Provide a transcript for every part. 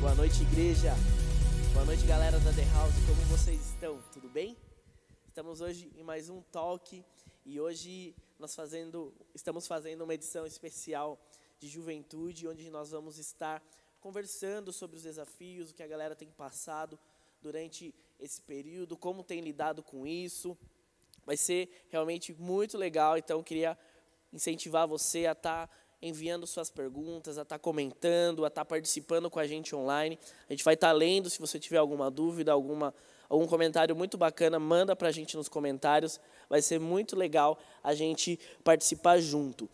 Boa noite, igreja. Boa noite, galera da The House. Como vocês estão? Tudo bem? Estamos hoje em mais um talk e hoje nós fazendo, estamos fazendo uma edição especial de juventude, onde nós vamos estar conversando sobre os desafios, o que a galera tem passado durante esse período, como tem lidado com isso. Vai ser realmente muito legal, então queria incentivar você a estar tá enviando suas perguntas, a estar tá comentando, a estar tá participando com a gente online. A gente vai estar lendo, se você tiver alguma dúvida, alguma, algum comentário muito bacana, manda para a gente nos comentários. Vai ser muito legal a gente participar junto.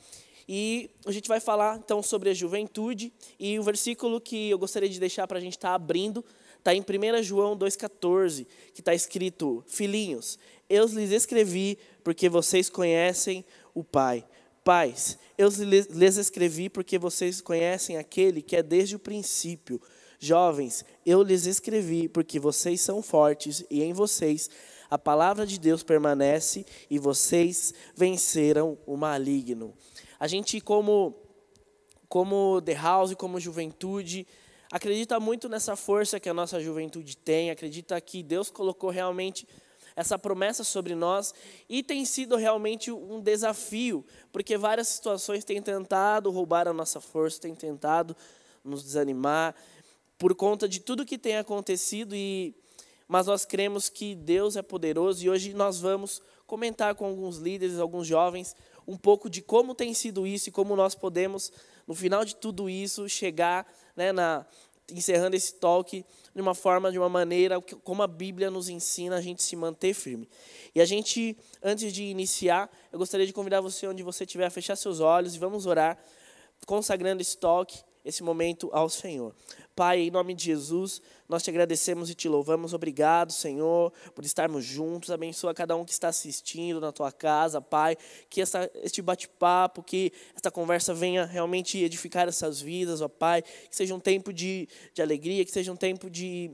E a gente vai falar então sobre a juventude e o versículo que eu gostaria de deixar para a gente estar abrindo está em 1 João 2,14, que está escrito: Filhinhos, eu lhes escrevi porque vocês conhecem o Pai. Pais, eu lhes escrevi porque vocês conhecem aquele que é desde o princípio. Jovens, eu lhes escrevi porque vocês são fortes e em vocês a palavra de Deus permanece e vocês venceram o maligno. A gente, como, como The House, como juventude, acredita muito nessa força que a nossa juventude tem, acredita que Deus colocou realmente essa promessa sobre nós e tem sido realmente um desafio, porque várias situações têm tentado roubar a nossa força, têm tentado nos desanimar por conta de tudo que tem acontecido e mas nós cremos que Deus é poderoso e hoje nós vamos comentar com alguns líderes, alguns jovens, um pouco de como tem sido isso e como nós podemos, no final de tudo isso, chegar né, na, encerrando esse talk de uma forma, de uma maneira, como a Bíblia nos ensina a gente se manter firme. E a gente, antes de iniciar, eu gostaria de convidar você, onde você estiver, a fechar seus olhos e vamos orar, consagrando esse talk, esse momento ao Senhor. Pai, em nome de Jesus, nós te agradecemos e te louvamos. Obrigado, Senhor, por estarmos juntos. Abençoa cada um que está assistindo na tua casa, Pai. Que essa, este bate-papo, que esta conversa venha realmente edificar essas vidas, ó Pai. Que seja um tempo de, de alegria, que seja um tempo de,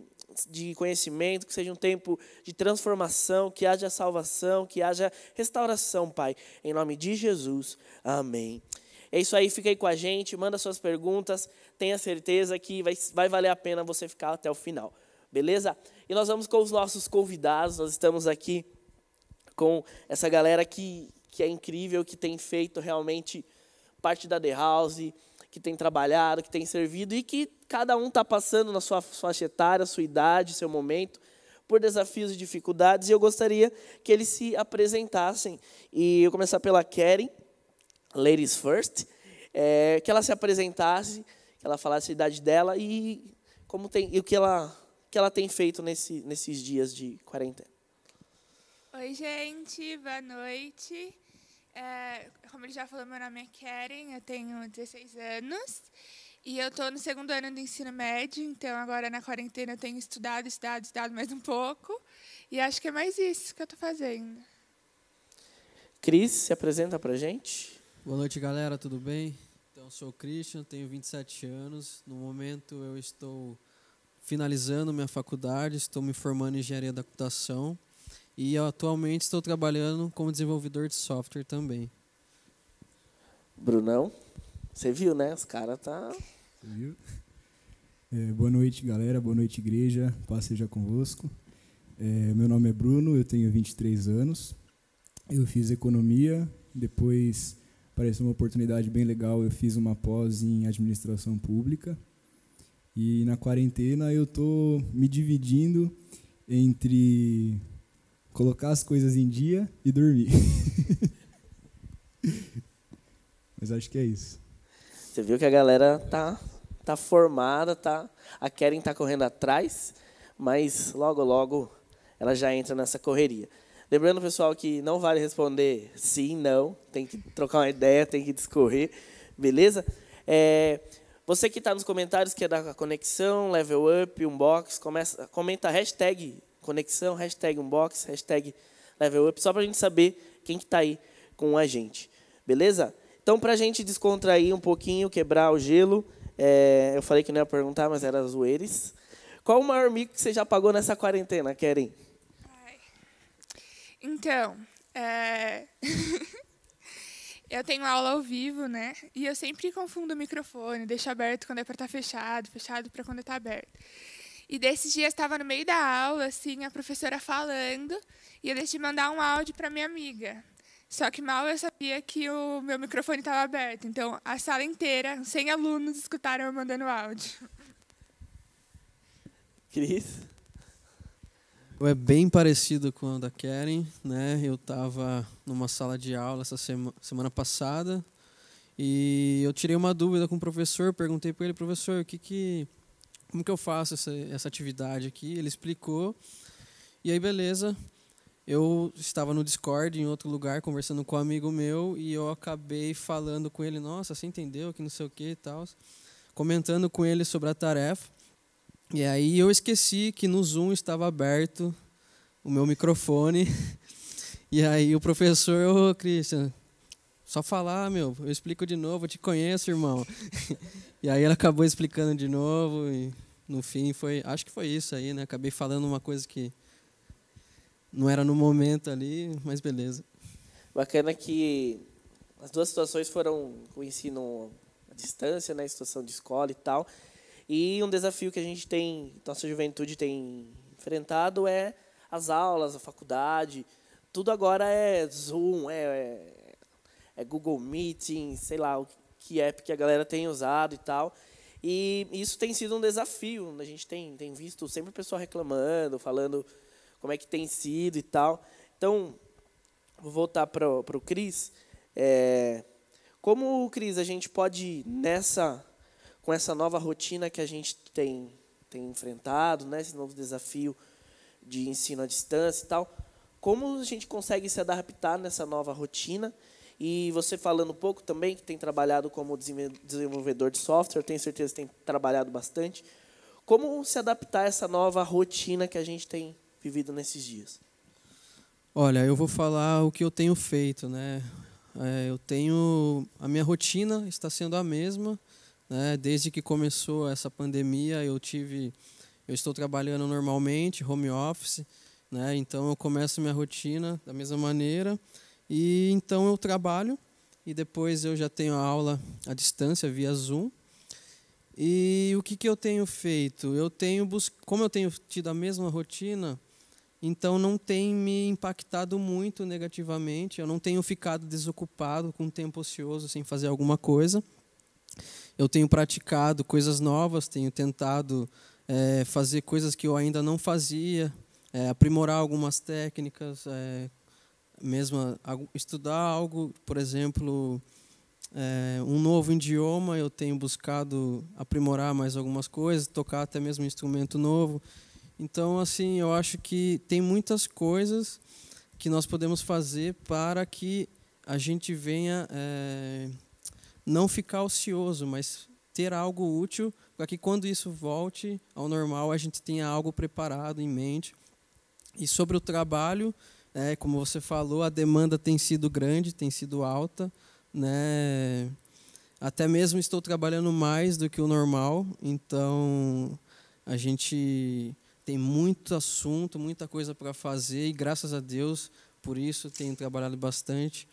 de conhecimento, que seja um tempo de transformação, que haja salvação, que haja restauração, Pai. Em nome de Jesus. Amém. É isso aí, fica aí com a gente, manda suas perguntas, tenha certeza que vai, vai valer a pena você ficar até o final, beleza? E nós vamos com os nossos convidados, nós estamos aqui com essa galera que, que é incrível, que tem feito realmente parte da The House, que tem trabalhado, que tem servido e que cada um está passando na sua faixa etária, sua idade, seu momento, por desafios e dificuldades. E eu gostaria que eles se apresentassem. E eu começar pela Keren. Ladies First, é, que ela se apresentasse, que ela falasse a idade dela e como tem e o que ela que ela tem feito nesse, nesses dias de quarentena. Oi, gente, boa noite. É, como ele já falou, meu nome é Karen, eu tenho 16 anos e eu estou no segundo ano do ensino médio, então agora na quarentena eu tenho estudado, estudado, estudado mais um pouco e acho que é mais isso que eu estou fazendo. Cris, se apresenta para gente. Boa noite, galera, tudo bem? Então, sou o Christian, tenho 27 anos. No momento, eu estou finalizando minha faculdade, estou me formando em engenharia da computação e atualmente estou trabalhando como desenvolvedor de software também. Brunão, você viu, né? Os caras tá. Viu? É, boa noite, galera. Boa noite, igreja. Paz seja convosco. É, meu nome é Bruno, eu tenho 23 anos. Eu fiz economia, depois Pareceu uma oportunidade bem legal. Eu fiz uma pós em administração pública. E na quarentena eu tô me dividindo entre colocar as coisas em dia e dormir. Mas acho que é isso. Você viu que a galera tá tá formada, tá a Keren tá correndo atrás, mas logo logo ela já entra nessa correria. Lembrando, pessoal, que não vale responder sim, não. Tem que trocar uma ideia, tem que discorrer, beleza? É, você que está nos comentários, quer dar a conexão, level up, unbox, começa, comenta hashtag conexão, hashtag unbox, hashtag level up, só para a gente saber quem que está aí com a gente, beleza? Então, para a gente descontrair um pouquinho, quebrar o gelo, é, eu falei que não ia perguntar, mas era zoeiros. Qual o maior mico que você já pagou nessa quarentena, Keren? Então, é... eu tenho aula ao vivo, né? E eu sempre confundo o microfone, deixo aberto quando é para estar tá fechado, fechado para quando está aberto. E desses dias estava no meio da aula, assim, a professora falando, e eu decidi mandar um áudio para minha amiga. Só que mal eu sabia que o meu microfone estava aberto. Então, a sala inteira, 100 alunos, escutaram eu mandando áudio. Cris? É bem parecido com o da Karen, né? Eu estava numa sala de aula essa sema, semana passada e eu tirei uma dúvida com o professor, perguntei para ele, professor, o que que como que eu faço essa, essa atividade aqui? Ele explicou e aí beleza. Eu estava no Discord em outro lugar conversando com um amigo meu e eu acabei falando com ele, nossa, você entendeu que não sei o que e tal, comentando com ele sobre a tarefa. E aí eu esqueci que no Zoom estava aberto o meu microfone. E aí o professor, ô Christian, só falar, meu, eu explico de novo, eu te conheço, irmão. E aí ele acabou explicando de novo e no fim foi, acho que foi isso aí, né? Acabei falando uma coisa que não era no momento ali, mas beleza. Bacana que as duas situações foram o ensino à distância, né, situação de escola e tal. E um desafio que a gente tem, nossa juventude tem enfrentado é as aulas, a faculdade. Tudo agora é Zoom, é, é, é Google Meeting, sei lá o que app que a galera tem usado e tal. E isso tem sido um desafio. A gente tem, tem visto sempre o pessoal reclamando, falando como é que tem sido e tal. Então, vou voltar para o Cris. É, como, Cris, a gente pode, nessa com essa nova rotina que a gente tem, tem enfrentado, né, esse novo desafio de ensino à distância e tal, como a gente consegue se adaptar nessa nova rotina? E você falando um pouco também, que tem trabalhado como desenvolvedor de software, tenho certeza que tem trabalhado bastante. Como se adaptar a essa nova rotina que a gente tem vivido nesses dias? Olha, eu vou falar o que eu tenho feito, né? É, eu tenho a minha rotina está sendo a mesma, né? Desde que começou essa pandemia, eu tive, eu estou trabalhando normalmente, home office, né? Então eu começo minha rotina da mesma maneira e então eu trabalho e depois eu já tenho a aula à distância via Zoom. E o que, que eu tenho feito? Eu tenho bus... como eu tenho tido a mesma rotina, então não tem me impactado muito negativamente. Eu não tenho ficado desocupado com tempo ocioso sem fazer alguma coisa eu tenho praticado coisas novas, tenho tentado é, fazer coisas que eu ainda não fazia, é, aprimorar algumas técnicas, é, mesmo estudar algo, por exemplo, é, um novo idioma, eu tenho buscado aprimorar mais algumas coisas, tocar até mesmo um instrumento novo. Então, assim, eu acho que tem muitas coisas que nós podemos fazer para que a gente venha é, não ficar ocioso, mas ter algo útil para que quando isso volte ao normal a gente tenha algo preparado em mente. E sobre o trabalho, é, como você falou, a demanda tem sido grande, tem sido alta, né? Até mesmo estou trabalhando mais do que o normal, então a gente tem muito assunto, muita coisa para fazer e graças a Deus por isso tenho trabalhado bastante.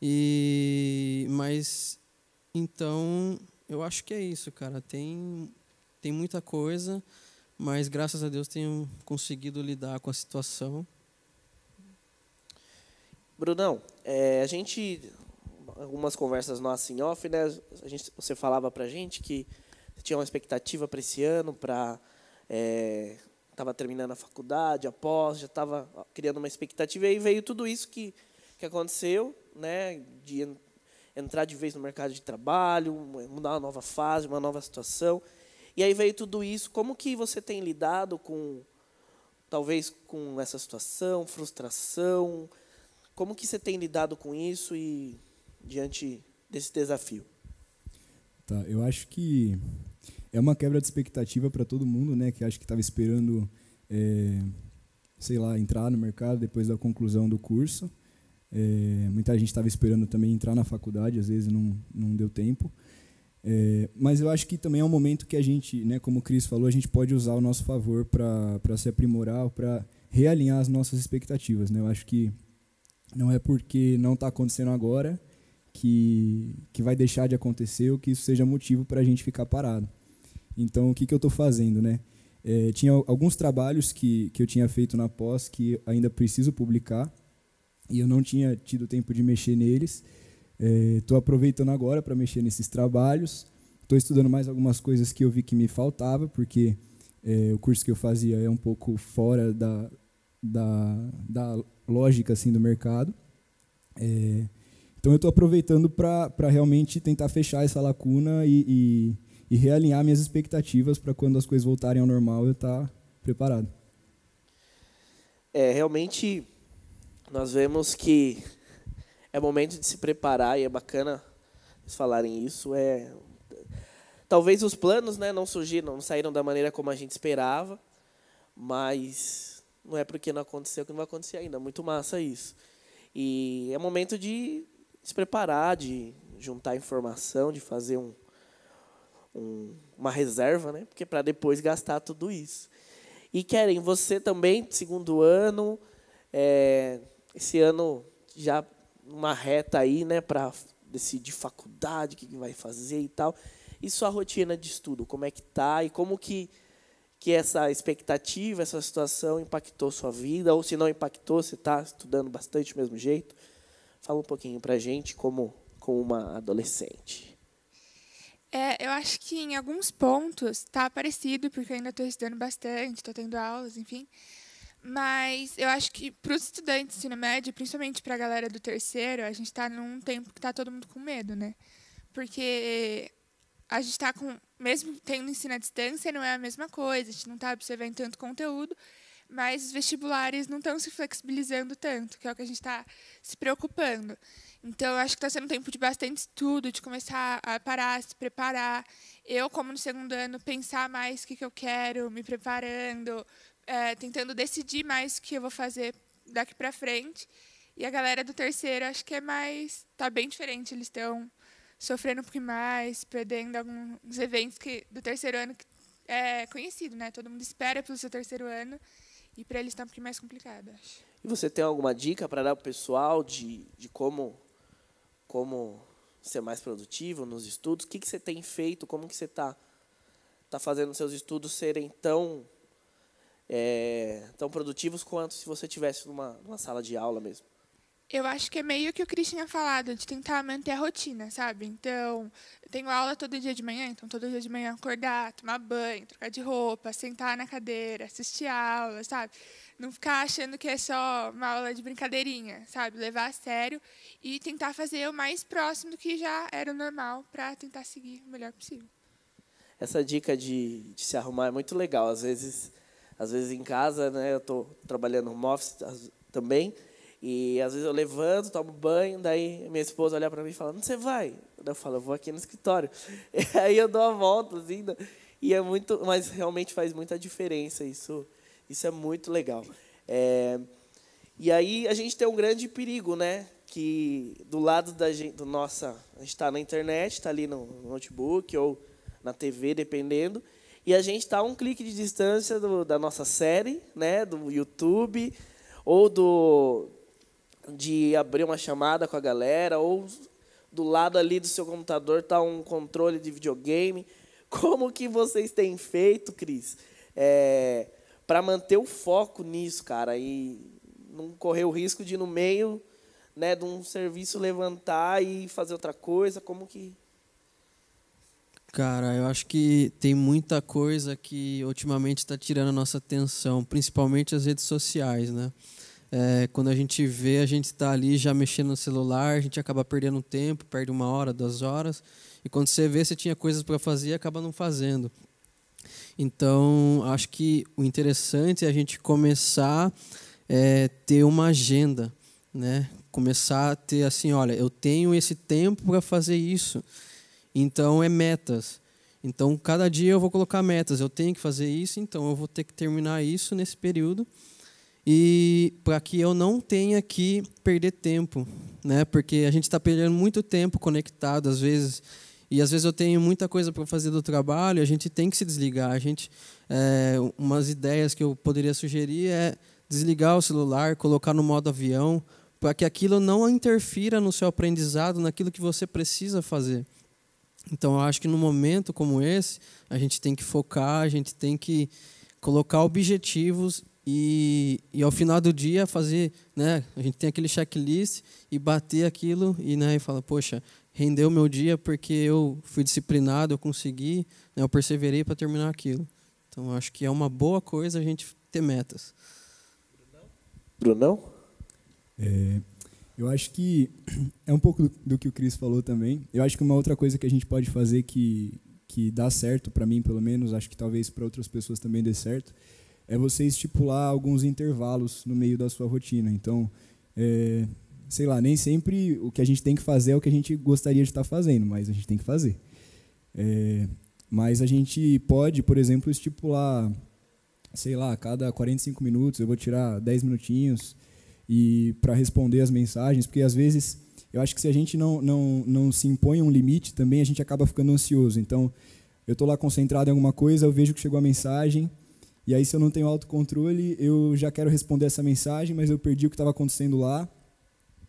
E mas então, eu acho que é isso, cara. Tem, tem muita coisa, mas graças a Deus tenho conseguido lidar com a situação. Brunão, é, a gente, algumas conversas nossas em off, né? A gente, você falava pra gente que tinha uma expectativa para esse ano, para estava é, terminando a faculdade, após, já estava criando uma expectativa e aí veio tudo isso que que aconteceu, né? De entrar de vez no mercado de trabalho, mudar uma nova fase, uma nova situação. E aí veio tudo isso. Como que você tem lidado com, talvez, com essa situação, frustração? Como que você tem lidado com isso e diante desse desafio? Tá, eu acho que é uma quebra de expectativa para todo mundo, né? Que acho que estava esperando, é, sei lá, entrar no mercado depois da conclusão do curso. É, muita gente estava esperando também entrar na faculdade, às vezes não, não deu tempo. É, mas eu acho que também é um momento que a gente, né, como o Cris falou, a gente pode usar ao nosso favor para se aprimorar, para realinhar as nossas expectativas. Né? Eu acho que não é porque não está acontecendo agora que, que vai deixar de acontecer ou que isso seja motivo para a gente ficar parado. Então, o que, que eu estou fazendo, né? É, tinha alguns trabalhos que, que eu tinha feito na pós que ainda preciso publicar e eu não tinha tido tempo de mexer neles. Estou é, aproveitando agora para mexer nesses trabalhos. Estou estudando mais algumas coisas que eu vi que me faltava, porque é, o curso que eu fazia é um pouco fora da, da, da lógica assim do mercado. É, então eu estou aproveitando para realmente tentar fechar essa lacuna e, e, e realinhar minhas expectativas para quando as coisas voltarem ao normal eu estar tá preparado. É, realmente nós vemos que é momento de se preparar e é bacana eles falarem isso. É talvez os planos, né, não surgiram, não saíram da maneira como a gente esperava, mas não é porque não aconteceu que não vai acontecer ainda. Muito massa isso. E é momento de se preparar, de juntar informação, de fazer um, um uma reserva, né? Porque para depois gastar tudo isso. E querem você também segundo ano, é, esse ano já uma reta aí, né? Para decidir faculdade, o que vai fazer e tal. E sua rotina de estudo, como é que tá e como que que essa expectativa, essa situação impactou sua vida ou se não impactou, você está estudando bastante do mesmo jeito? Fala um pouquinho para gente como, como uma adolescente. É, eu acho que em alguns pontos está parecido, porque eu ainda estou estudando bastante, estou tendo aulas, enfim. Mas eu acho que para os estudantes do ensino médio, principalmente para a galera do terceiro, a gente está num tempo que está todo mundo com medo, né? Porque a gente está com, mesmo tendo ensino à distância, não é a mesma coisa, a gente não está absorvendo tanto conteúdo, mas os vestibulares não estão se flexibilizando tanto, que é o que a gente está se preocupando. Então, eu acho que está sendo um tempo de bastante estudo, de começar a parar, se preparar. Eu, como no segundo ano, pensar mais o que, que eu quero, me preparando, é, tentando decidir mais o que eu vou fazer daqui para frente. E a galera do terceiro, acho que é mais. Está bem diferente. Eles estão sofrendo um pouquinho mais, perdendo alguns eventos que, do terceiro ano que é conhecido, né? Todo mundo espera pelo seu terceiro ano. E para eles está um pouquinho mais complicado, acho. E você tem alguma dica para dar para o pessoal de, de como, como ser mais produtivo nos estudos? O que, que você tem feito? Como que você está tá fazendo seus estudos serem tão, é, tão produtivos quanto se você tivesse numa, numa sala de aula mesmo? Eu acho que é meio que o Cris tinha falado, de tentar manter a rotina, sabe? Então, eu tenho aula todo dia de manhã, então todo dia de manhã acordar, tomar banho, trocar de roupa, sentar na cadeira, assistir a aula, sabe? Não ficar achando que é só uma aula de brincadeirinha, sabe? Levar a sério e tentar fazer o mais próximo do que já era o normal para tentar seguir o melhor possível. Essa dica de, de se arrumar é muito legal. Às vezes, às vezes em casa, né, eu estou trabalhando no office também, e às vezes eu levanto, tomo banho, daí minha esposa olha para mim e fala: Onde você vai? Eu falo: Eu vou aqui no escritório. E aí eu dou a volta, assim, né? e é muito, mas realmente faz muita diferença. Isso, isso é muito legal. É, e aí a gente tem um grande perigo, né? Que do lado da gente, do nossa, a gente está na internet, está ali no notebook ou na TV, dependendo, e a gente está a um clique de distância do, da nossa série, né? Do YouTube ou do de abrir uma chamada com a galera, ou do lado ali do seu computador está um controle de videogame. Como que vocês têm feito, Cris, é, para manter o foco nisso, cara, e não correr o risco de no meio né, de um serviço levantar e fazer outra coisa? Como que Cara, eu acho que tem muita coisa que ultimamente está tirando a nossa atenção, principalmente as redes sociais, né? É, quando a gente vê, a gente está ali já mexendo no celular, a gente acaba perdendo tempo, perde uma hora, duas horas. E quando você vê, você tinha coisas para fazer e acaba não fazendo. Então, acho que o interessante é a gente começar a é, ter uma agenda, né? Começar a ter assim, olha, eu tenho esse tempo para fazer isso. Então, é metas. Então, cada dia eu vou colocar metas. Eu tenho que fazer isso, então eu vou ter que terminar isso nesse período e para que eu não tenha que perder tempo, né? Porque a gente está perdendo muito tempo conectado às vezes e às vezes eu tenho muita coisa para fazer do trabalho, a gente tem que se desligar. A gente, é, umas ideias que eu poderia sugerir é desligar o celular, colocar no modo avião, para que aquilo não interfira no seu aprendizado, naquilo que você precisa fazer. Então, eu acho que num momento como esse, a gente tem que focar, a gente tem que colocar objetivos e, e ao final do dia fazer, né, a gente tem aquele checklist e bater aquilo e, né, e fala, poxa, rendeu meu dia porque eu fui disciplinado, eu consegui, né, eu perseverei para terminar aquilo. Então, acho que é uma boa coisa a gente ter metas. Brunão? É, eu acho que é um pouco do, do, que o Cris falou também. Eu acho que uma outra coisa que a gente pode fazer que, que dá certo, para mim pelo menos, acho que talvez para outras pessoas também dê certo, é você estipular alguns intervalos no meio da sua rotina. Então, é, sei lá, nem sempre o que a gente tem que fazer é o que a gente gostaria de estar fazendo, mas a gente tem que fazer. É, mas a gente pode, por exemplo, estipular, sei lá, a cada 45 minutos eu vou tirar 10 minutinhos e para responder as mensagens, porque às vezes eu acho que se a gente não, não, não se impõe um limite, também a gente acaba ficando ansioso. Então, eu estou lá concentrado em alguma coisa, eu vejo que chegou a mensagem, e aí, se eu não tenho autocontrole, eu já quero responder essa mensagem, mas eu perdi o que estava acontecendo lá.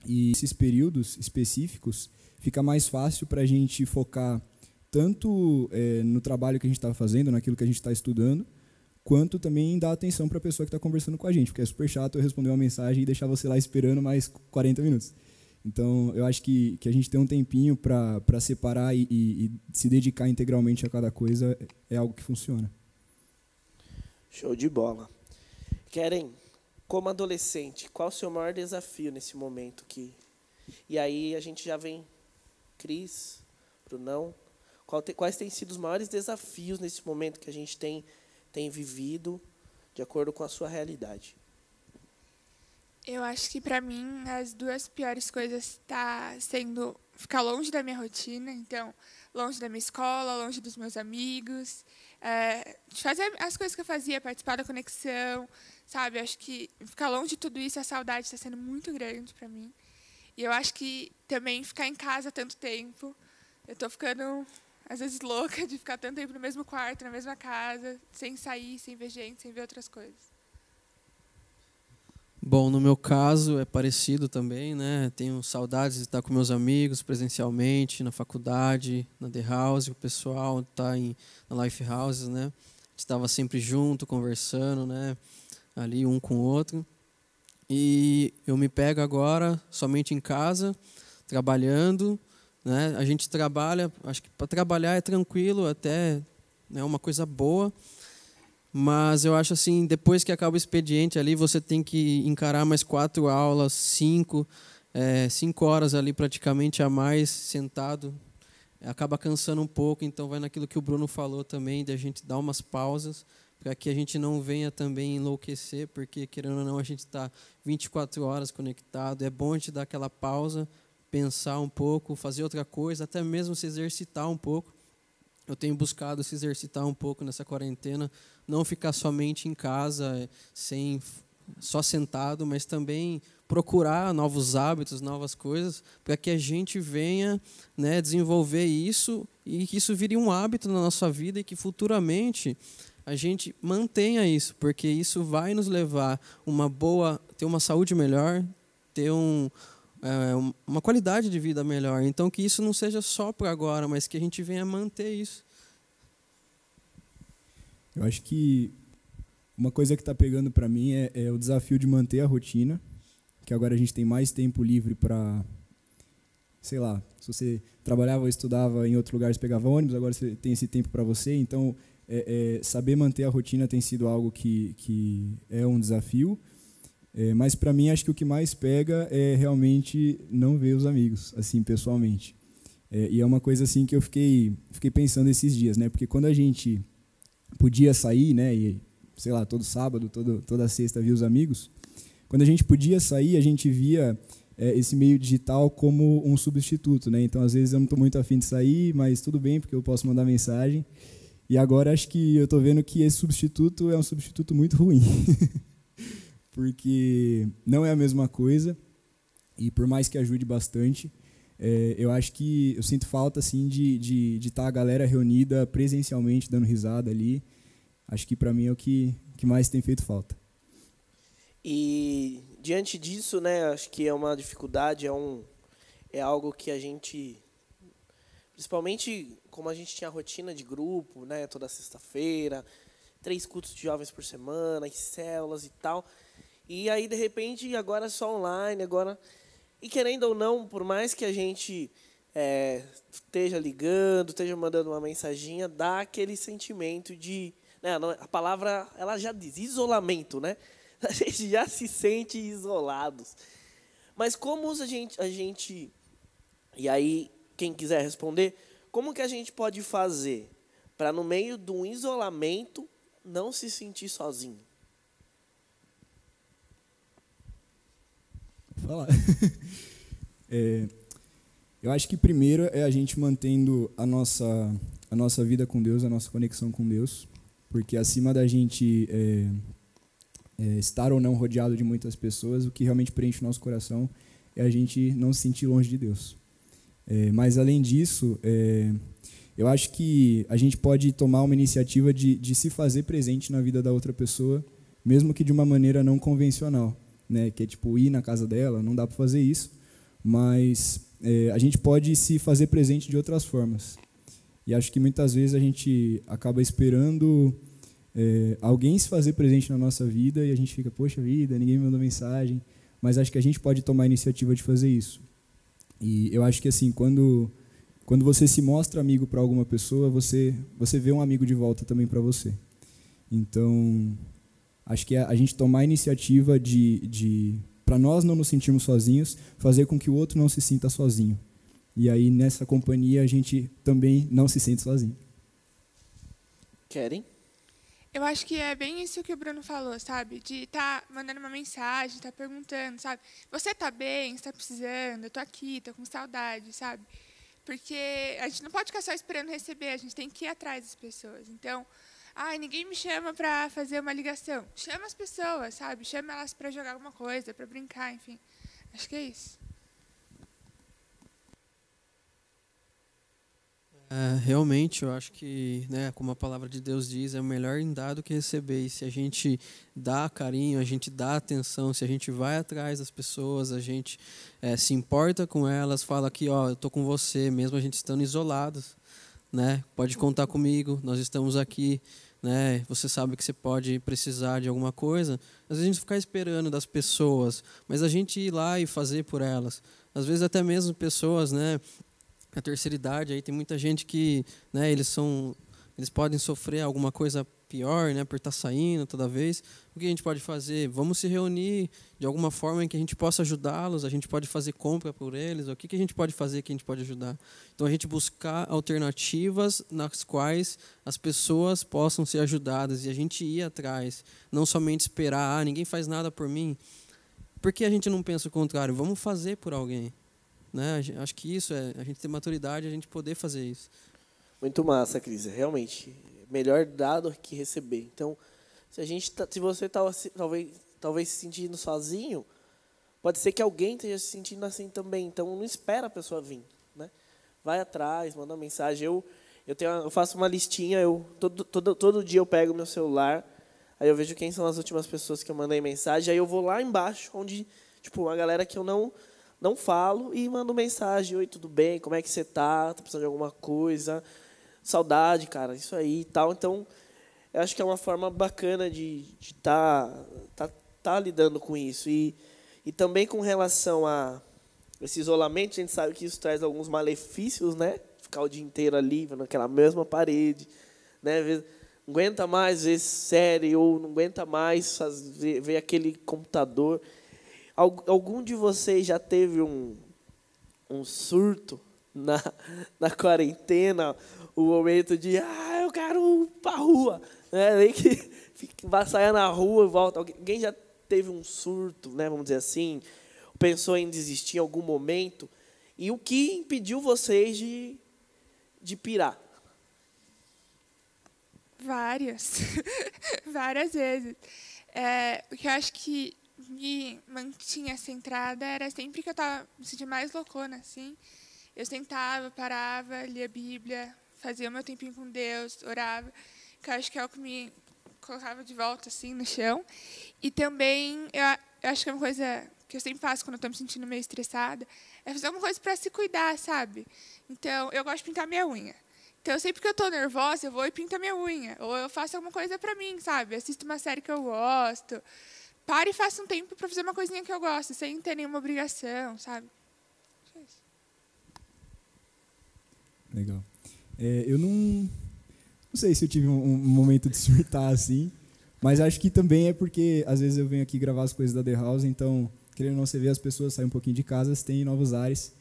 E esses períodos específicos fica mais fácil para a gente focar tanto é, no trabalho que a gente está fazendo, naquilo que a gente está estudando, quanto também dar atenção para a pessoa que está conversando com a gente, porque é super chato eu responder uma mensagem e deixar você lá esperando mais 40 minutos. Então, eu acho que, que a gente ter um tempinho para separar e, e, e se dedicar integralmente a cada coisa é algo que funciona. Show de bola. Querem, como adolescente, qual o seu maior desafio nesse momento que E aí a gente já vem Cris, Brunão, qual te, quais têm sido os maiores desafios nesse momento que a gente tem tem vivido de acordo com a sua realidade? Eu acho que para mim as duas piores coisas tá sendo ficar longe da minha rotina, então longe da minha escola, longe dos meus amigos, é, fazer as coisas que eu fazia, participar da conexão, sabe? Acho que ficar longe de tudo isso, a saudade está sendo muito grande para mim. E eu acho que também ficar em casa tanto tempo, eu estou ficando às vezes louca de ficar tanto tempo no mesmo quarto, na mesma casa, sem sair, sem ver gente, sem ver outras coisas. Bom, no meu caso é parecido também, né? Tenho saudades de estar com meus amigos presencialmente, na faculdade, na The House, o pessoal está em na Life House, né? Estava sempre junto, conversando, né? Ali um com o outro. E eu me pego agora somente em casa, trabalhando, né? A gente trabalha, acho que para trabalhar é tranquilo, até é né, uma coisa boa mas eu acho assim, depois que acaba o expediente ali, você tem que encarar mais quatro aulas, cinco, é, cinco horas ali praticamente a mais sentado. Acaba cansando um pouco, então vai naquilo que o Bruno falou também, de a gente dar umas pausas, para que a gente não venha também enlouquecer, porque querendo ou não, a gente está 24 horas conectado. É bom a gente dar aquela pausa, pensar um pouco, fazer outra coisa, até mesmo se exercitar um pouco. Eu tenho buscado se exercitar um pouco nessa quarentena, não ficar somente em casa, sem só sentado, mas também procurar novos hábitos, novas coisas, para que a gente venha né, desenvolver isso e que isso vire um hábito na nossa vida e que futuramente a gente mantenha isso, porque isso vai nos levar uma boa, ter uma saúde melhor, ter um, é, uma qualidade de vida melhor. Então que isso não seja só para agora, mas que a gente venha manter isso. Eu acho que uma coisa que está pegando para mim é, é, o desafio de manter a rotina, que agora a gente tem mais tempo livre para, sei lá, se você trabalhava ou estudava em outro lugar, você pegava ônibus, agora você tem esse tempo para você, então é, é, saber manter a rotina tem sido algo que, que é um desafio, é, mas para mim acho que o que mais pega é realmente não ver os amigos, assim, pessoalmente. É, e é uma coisa assim que eu fiquei, fiquei pensando esses dias, né? Porque quando a gente podia sair, né? E, sei lá, todo sábado, todo, toda sexta via os amigos. Quando a gente podia sair, a gente via é, esse meio digital como um substituto, né? Então, às vezes eu não estou muito afim de sair, mas tudo bem, porque eu posso mandar mensagem. E agora acho que eu estou vendo que esse substituto é um substituto muito ruim. porque não é a mesma coisa. E por mais que ajude bastante, é, eu acho que eu sinto falta assim de estar de, de tá a galera reunida presencialmente dando risada ali. Acho que para mim é o que, que mais tem feito falta. E diante disso, né, acho que é uma dificuldade, é um é algo que a gente principalmente como a gente tinha a rotina de grupo, né, toda sexta-feira, três cultos de jovens por semana, e células e tal. E aí de repente agora é só online, agora e querendo ou não, por mais que a gente é, esteja ligando, esteja mandando uma mensaginha, dá aquele sentimento de, né, a palavra ela já diz isolamento, né? A gente já se sente isolados. Mas como a gente, a gente, e aí quem quiser responder, como que a gente pode fazer para no meio de um isolamento não se sentir sozinho? Falar. é, eu acho que primeiro é a gente mantendo a nossa a nossa vida com Deus, a nossa conexão com Deus, porque acima da gente é, é, estar ou não rodeado de muitas pessoas, o que realmente preenche o nosso coração é a gente não se sentir longe de Deus. É, mas, além disso, é, eu acho que a gente pode tomar uma iniciativa de, de se fazer presente na vida da outra pessoa, mesmo que de uma maneira não convencional, né? que é tipo ir na casa dela, não dá para fazer isso, mas é, a gente pode se fazer presente de outras formas. E acho que muitas vezes a gente acaba esperando é, alguém se fazer presente na nossa vida e a gente fica, poxa vida, ninguém me mandou mensagem. Mas acho que a gente pode tomar a iniciativa de fazer isso. E eu acho que assim, quando quando você se mostra amigo para alguma pessoa, você você vê um amigo de volta também para você. Então, acho que a, a gente tomar a iniciativa de, de para nós não nos sentirmos sozinhos, fazer com que o outro não se sinta sozinho. E aí nessa companhia a gente também não se sente sozinho. Querem? Eu acho que é bem isso que o Bruno falou, sabe? De estar tá mandando uma mensagem, estar tá perguntando, sabe? Você está bem? Está precisando? Eu estou aqui, estou com saudade, sabe? Porque a gente não pode ficar só esperando receber, a gente tem que ir atrás das pessoas. Então, ai, ninguém me chama para fazer uma ligação. Chama as pessoas, sabe? Chama elas para jogar alguma coisa, para brincar, enfim. Acho que é isso. É, realmente, eu acho que, né, como a palavra de Deus diz, é melhor em dar do que receber. E se a gente dá carinho, a gente dá atenção, se a gente vai atrás das pessoas, a gente é, se importa com elas, fala que, ó, eu tô com você, mesmo a gente estando isolados, né? Pode contar comigo, nós estamos aqui, né? Você sabe que você pode precisar de alguma coisa. Às vezes a gente ficar esperando das pessoas, mas a gente ir lá e fazer por elas. Às vezes até mesmo pessoas, né? a terceira idade aí tem muita gente que né eles são eles podem sofrer alguma coisa pior né por estar tá saindo toda vez o que a gente pode fazer vamos se reunir de alguma forma em que a gente possa ajudá-los a gente pode fazer compra por eles o que que a gente pode fazer que a gente pode ajudar então a gente buscar alternativas nas quais as pessoas possam ser ajudadas e a gente ir atrás não somente esperar ah ninguém faz nada por mim por que a gente não pensa o contrário vamos fazer por alguém né? Acho que isso é a gente ter maturidade, a gente poder fazer isso. Muito massa, Cris. Realmente, melhor dado que receber. Então, se a gente tá, se você tá, talvez talvez se sentindo sozinho, pode ser que alguém esteja se sentindo assim também. Então, não espera a pessoa vir, né? Vai atrás, manda uma mensagem. Eu eu tenho eu faço uma listinha, eu todo, todo todo dia eu pego meu celular, aí eu vejo quem são as últimas pessoas que eu mandei mensagem, aí eu vou lá embaixo onde tipo uma galera que eu não não falo e mando mensagem: Oi, tudo bem? Como é que você tá? Tá precisando de alguma coisa? Saudade, cara, isso aí e tal. Então, eu acho que é uma forma bacana de estar tá, tá, tá lidando com isso. E, e também com relação a esse isolamento, a gente sabe que isso traz alguns malefícios, né? Ficar o dia inteiro ali, naquela mesma parede, né? Não aguenta mais ver série ou não aguenta mais ver aquele computador. Algum de vocês já teve um, um surto na, na quarentena? O momento de, ah, eu quero ir para a rua. Né? Nem que vai sair na rua e volta. Alguém já teve um surto, né? vamos dizer assim? Pensou em desistir em algum momento? E o que impediu vocês de, de pirar? Várias. Várias vezes. É, porque eu acho que me mantinha centrada era sempre que eu estava me sentindo mais loucona, assim. Eu sentava, parava, lia a Bíblia, fazia meu tempinho com Deus, orava, que eu acho que é o que me colocava de volta, assim, no chão. E também eu eu acho que é uma coisa que eu sempre faço quando estou me sentindo meio estressada, é fazer alguma coisa para se cuidar, sabe? Então, eu gosto de pintar minha unha. Então, sempre que eu estou nervosa, eu vou e pinto a minha unha. Ou eu faço alguma coisa para mim, sabe? Assisto uma série que eu gosto. Pare e faça um tempo para fazer uma coisinha que eu gosto, sem ter nenhuma obrigação, sabe? Legal. É, eu não, não sei se eu tive um, um momento de surtar assim, mas acho que também é porque às vezes eu venho aqui gravar as coisas da The House, então querendo ou não, você vê as pessoas saírem um pouquinho de casa, tem novos ares.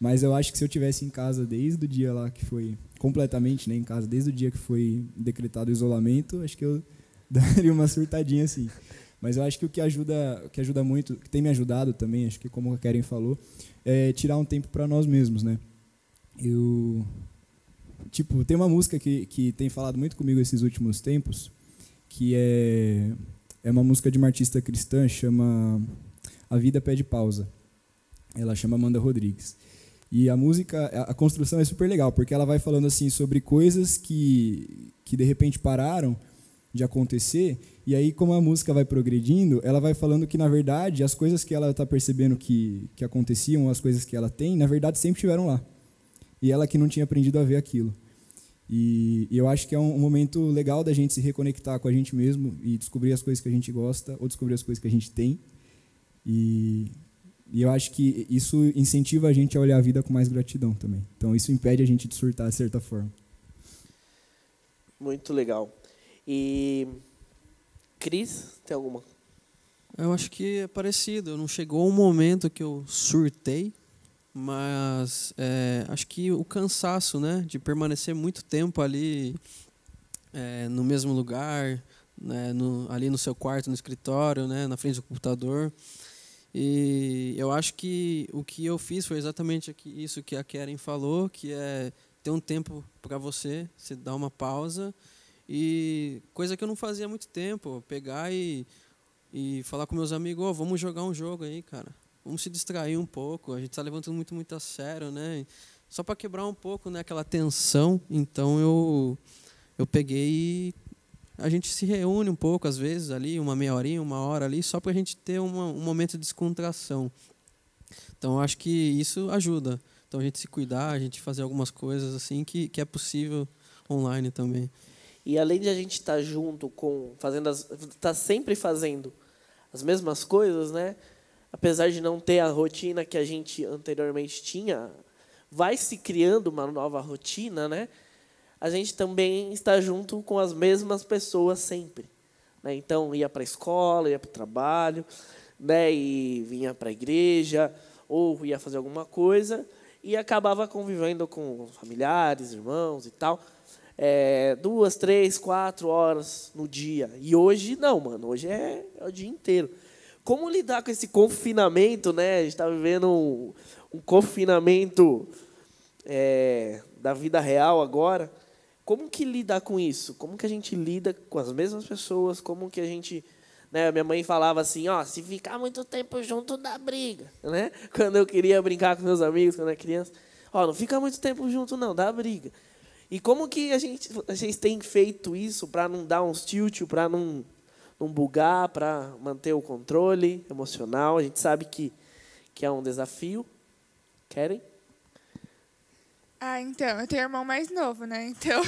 Mas eu acho que se eu tivesse em casa desde o dia lá que foi completamente, né, em casa desde o dia que foi decretado o isolamento, acho que eu daria uma surtadinha assim. Mas eu acho que o que ajuda, o que ajuda muito, que tem me ajudado também, acho que como a Karen falou, é tirar um tempo para nós mesmos, né? Eu tipo, tem uma música que que tem falado muito comigo esses últimos tempos, que é é uma música de uma artista cristã, chama a Vida Pede Pausa. Ela chama Amanda Rodrigues. E a música, a construção é super legal, porque ela vai falando assim sobre coisas que, que de repente pararam de acontecer, e aí como a música vai progredindo, ela vai falando que na verdade as coisas que ela está percebendo que, que aconteciam, as coisas que ela tem, na verdade sempre estiveram lá. E ela que não tinha aprendido a ver aquilo. E, e eu acho que é um, um momento legal da gente se reconectar com a gente mesmo e descobrir as coisas que a gente gosta ou descobrir as coisas que a gente tem e, e eu acho que isso incentiva a gente a olhar a vida com mais gratidão também. Então isso impede a gente de surtar de certa forma. Muito legal. E Cris, tem alguma? Eu acho que é parecido. Não chegou um momento que eu surtei, mas é, acho que o cansaço, né, de permanecer muito tempo ali é, no mesmo lugar, né, no, ali no seu quarto, no escritório, né, na frente do computador, e eu acho que o que eu fiz foi exatamente isso que a Karen falou, que é ter um tempo para você, você dar uma pausa e coisa que eu não fazia há muito tempo, pegar e, e falar com meus amigos, oh, vamos jogar um jogo aí, cara. Vamos se distrair um pouco. A gente está levantando muito muito a sério, né? Só para quebrar um pouco, né, aquela tensão. Então eu eu peguei e a gente se reúne um pouco, às vezes, ali, uma meia horinha, uma hora ali, só para a gente ter uma, um momento de descontração. Então, acho que isso ajuda. Então, a gente se cuidar, a gente fazer algumas coisas assim que, que é possível online também. E além de a gente estar tá junto com, fazendo as, tá sempre fazendo as mesmas coisas, né? Apesar de não ter a rotina que a gente anteriormente tinha, vai se criando uma nova rotina, né? a gente também está junto com as mesmas pessoas sempre. Né? Então, ia para a escola, ia para o trabalho, né? e vinha para a igreja, ou ia fazer alguma coisa, e acabava convivendo com familiares, irmãos e tal. É, duas, três, quatro horas no dia. E hoje, não, mano. Hoje é, é o dia inteiro. Como lidar com esse confinamento, né? A gente está vivendo um, um confinamento é, da vida real agora. Como que lidar com isso? Como que a gente lida com as mesmas pessoas? Como que a gente... Né, minha mãe falava assim, ó, se ficar muito tempo junto, dá briga. Né? Quando eu queria brincar com meus amigos, quando era criança. Ó, não fica muito tempo junto, não, dá briga. E como que a gente, a gente tem feito isso para não dar uns tilt, para não, não bugar, para manter o controle emocional? A gente sabe que, que é um desafio. Querem? Ah, então, eu tenho irmão mais novo, né? Então,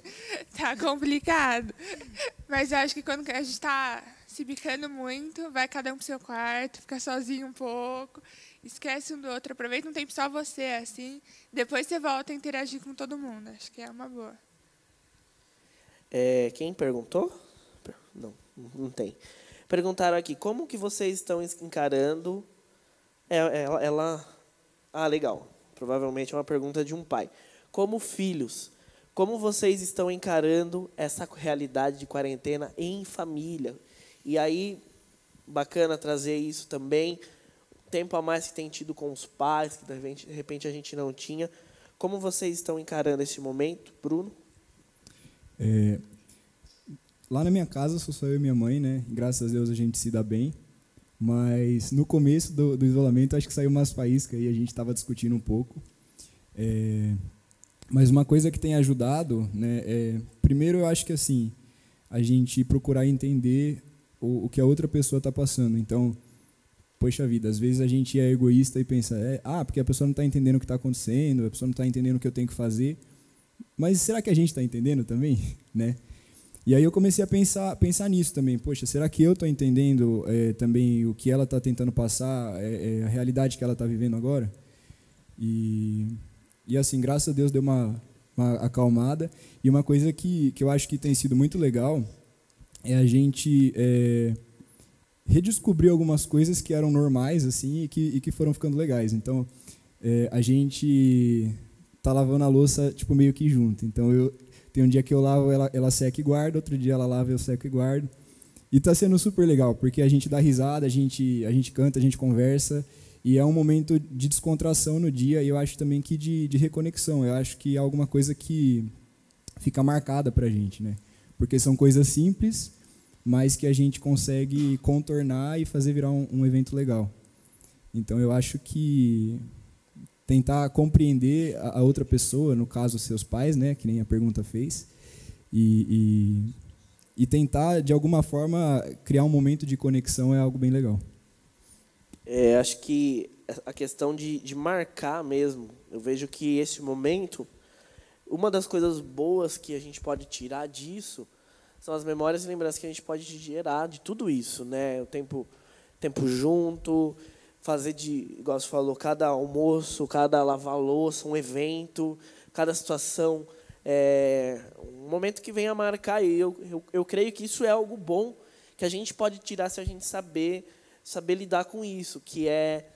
tá complicado. Mas eu acho que quando a gente tá se bicando muito, vai cada um pro seu quarto, fica sozinho um pouco, esquece um do outro, aproveita um tempo só você, assim. Depois você volta a interagir com todo mundo. Acho que é uma boa. É, quem perguntou? Não, tem. Perguntaram aqui, como que vocês estão encarando... É, ela, ela... Ah, legal. Provavelmente é uma pergunta de um pai. Como filhos, como vocês estão encarando essa realidade de quarentena em família? E aí, bacana trazer isso também. Tempo a mais que tem tido com os pais, que de repente a gente não tinha. Como vocês estão encarando esse momento, Bruno? É, lá na minha casa sou só eu e minha mãe, né? Graças a Deus a gente se dá bem. Mas no começo do, do isolamento, acho que saiu umas faíscas e a gente estava discutindo um pouco. É, mas uma coisa que tem ajudado, né, é, primeiro eu acho que assim, a gente procurar entender o, o que a outra pessoa está passando. Então, poxa vida, às vezes a gente é egoísta e pensa, é, ah, porque a pessoa não está entendendo o que está acontecendo, a pessoa não está entendendo o que eu tenho que fazer. Mas será que a gente está entendendo também, né? E aí eu comecei a pensar, pensar nisso também. Poxa, será que eu estou entendendo é, também o que ela está tentando passar, é, é, a realidade que ela está vivendo agora? E, e assim, graças a Deus deu uma, uma acalmada. E uma coisa que, que eu acho que tem sido muito legal é a gente é, redescobrir algumas coisas que eram normais assim e que, e que foram ficando legais. Então, é, a gente tá lavando a louça tipo meio que junto. Então, eu tem um dia que eu lavo, ela, ela seca e guarda, outro dia ela lava, eu seco e guardo. E tá sendo super legal, porque a gente dá risada, a gente, a gente canta, a gente conversa, e é um momento de descontração no dia, e eu acho também que de, de reconexão. Eu acho que é alguma coisa que fica marcada pra gente, né? Porque são coisas simples, mas que a gente consegue contornar e fazer virar um, um evento legal. Então eu acho que tentar compreender a, outra pessoa, no caso seus pais, né, que nem a pergunta fez, e, e, e, tentar de alguma forma criar um momento de conexão é algo bem legal. É, acho que a questão de, de marcar mesmo, eu vejo que esse momento, uma das coisas boas que a gente pode tirar disso são as memórias e lembranças que a gente pode gerar de tudo isso, né? O tempo, tempo junto, fazer de, igual você falou, cada almoço, cada lavar louça, um evento, cada situação, é, um momento que venha marcar. E eu, eu, eu creio que isso é algo bom que a gente pode tirar se a gente saber, saber lidar com isso, que é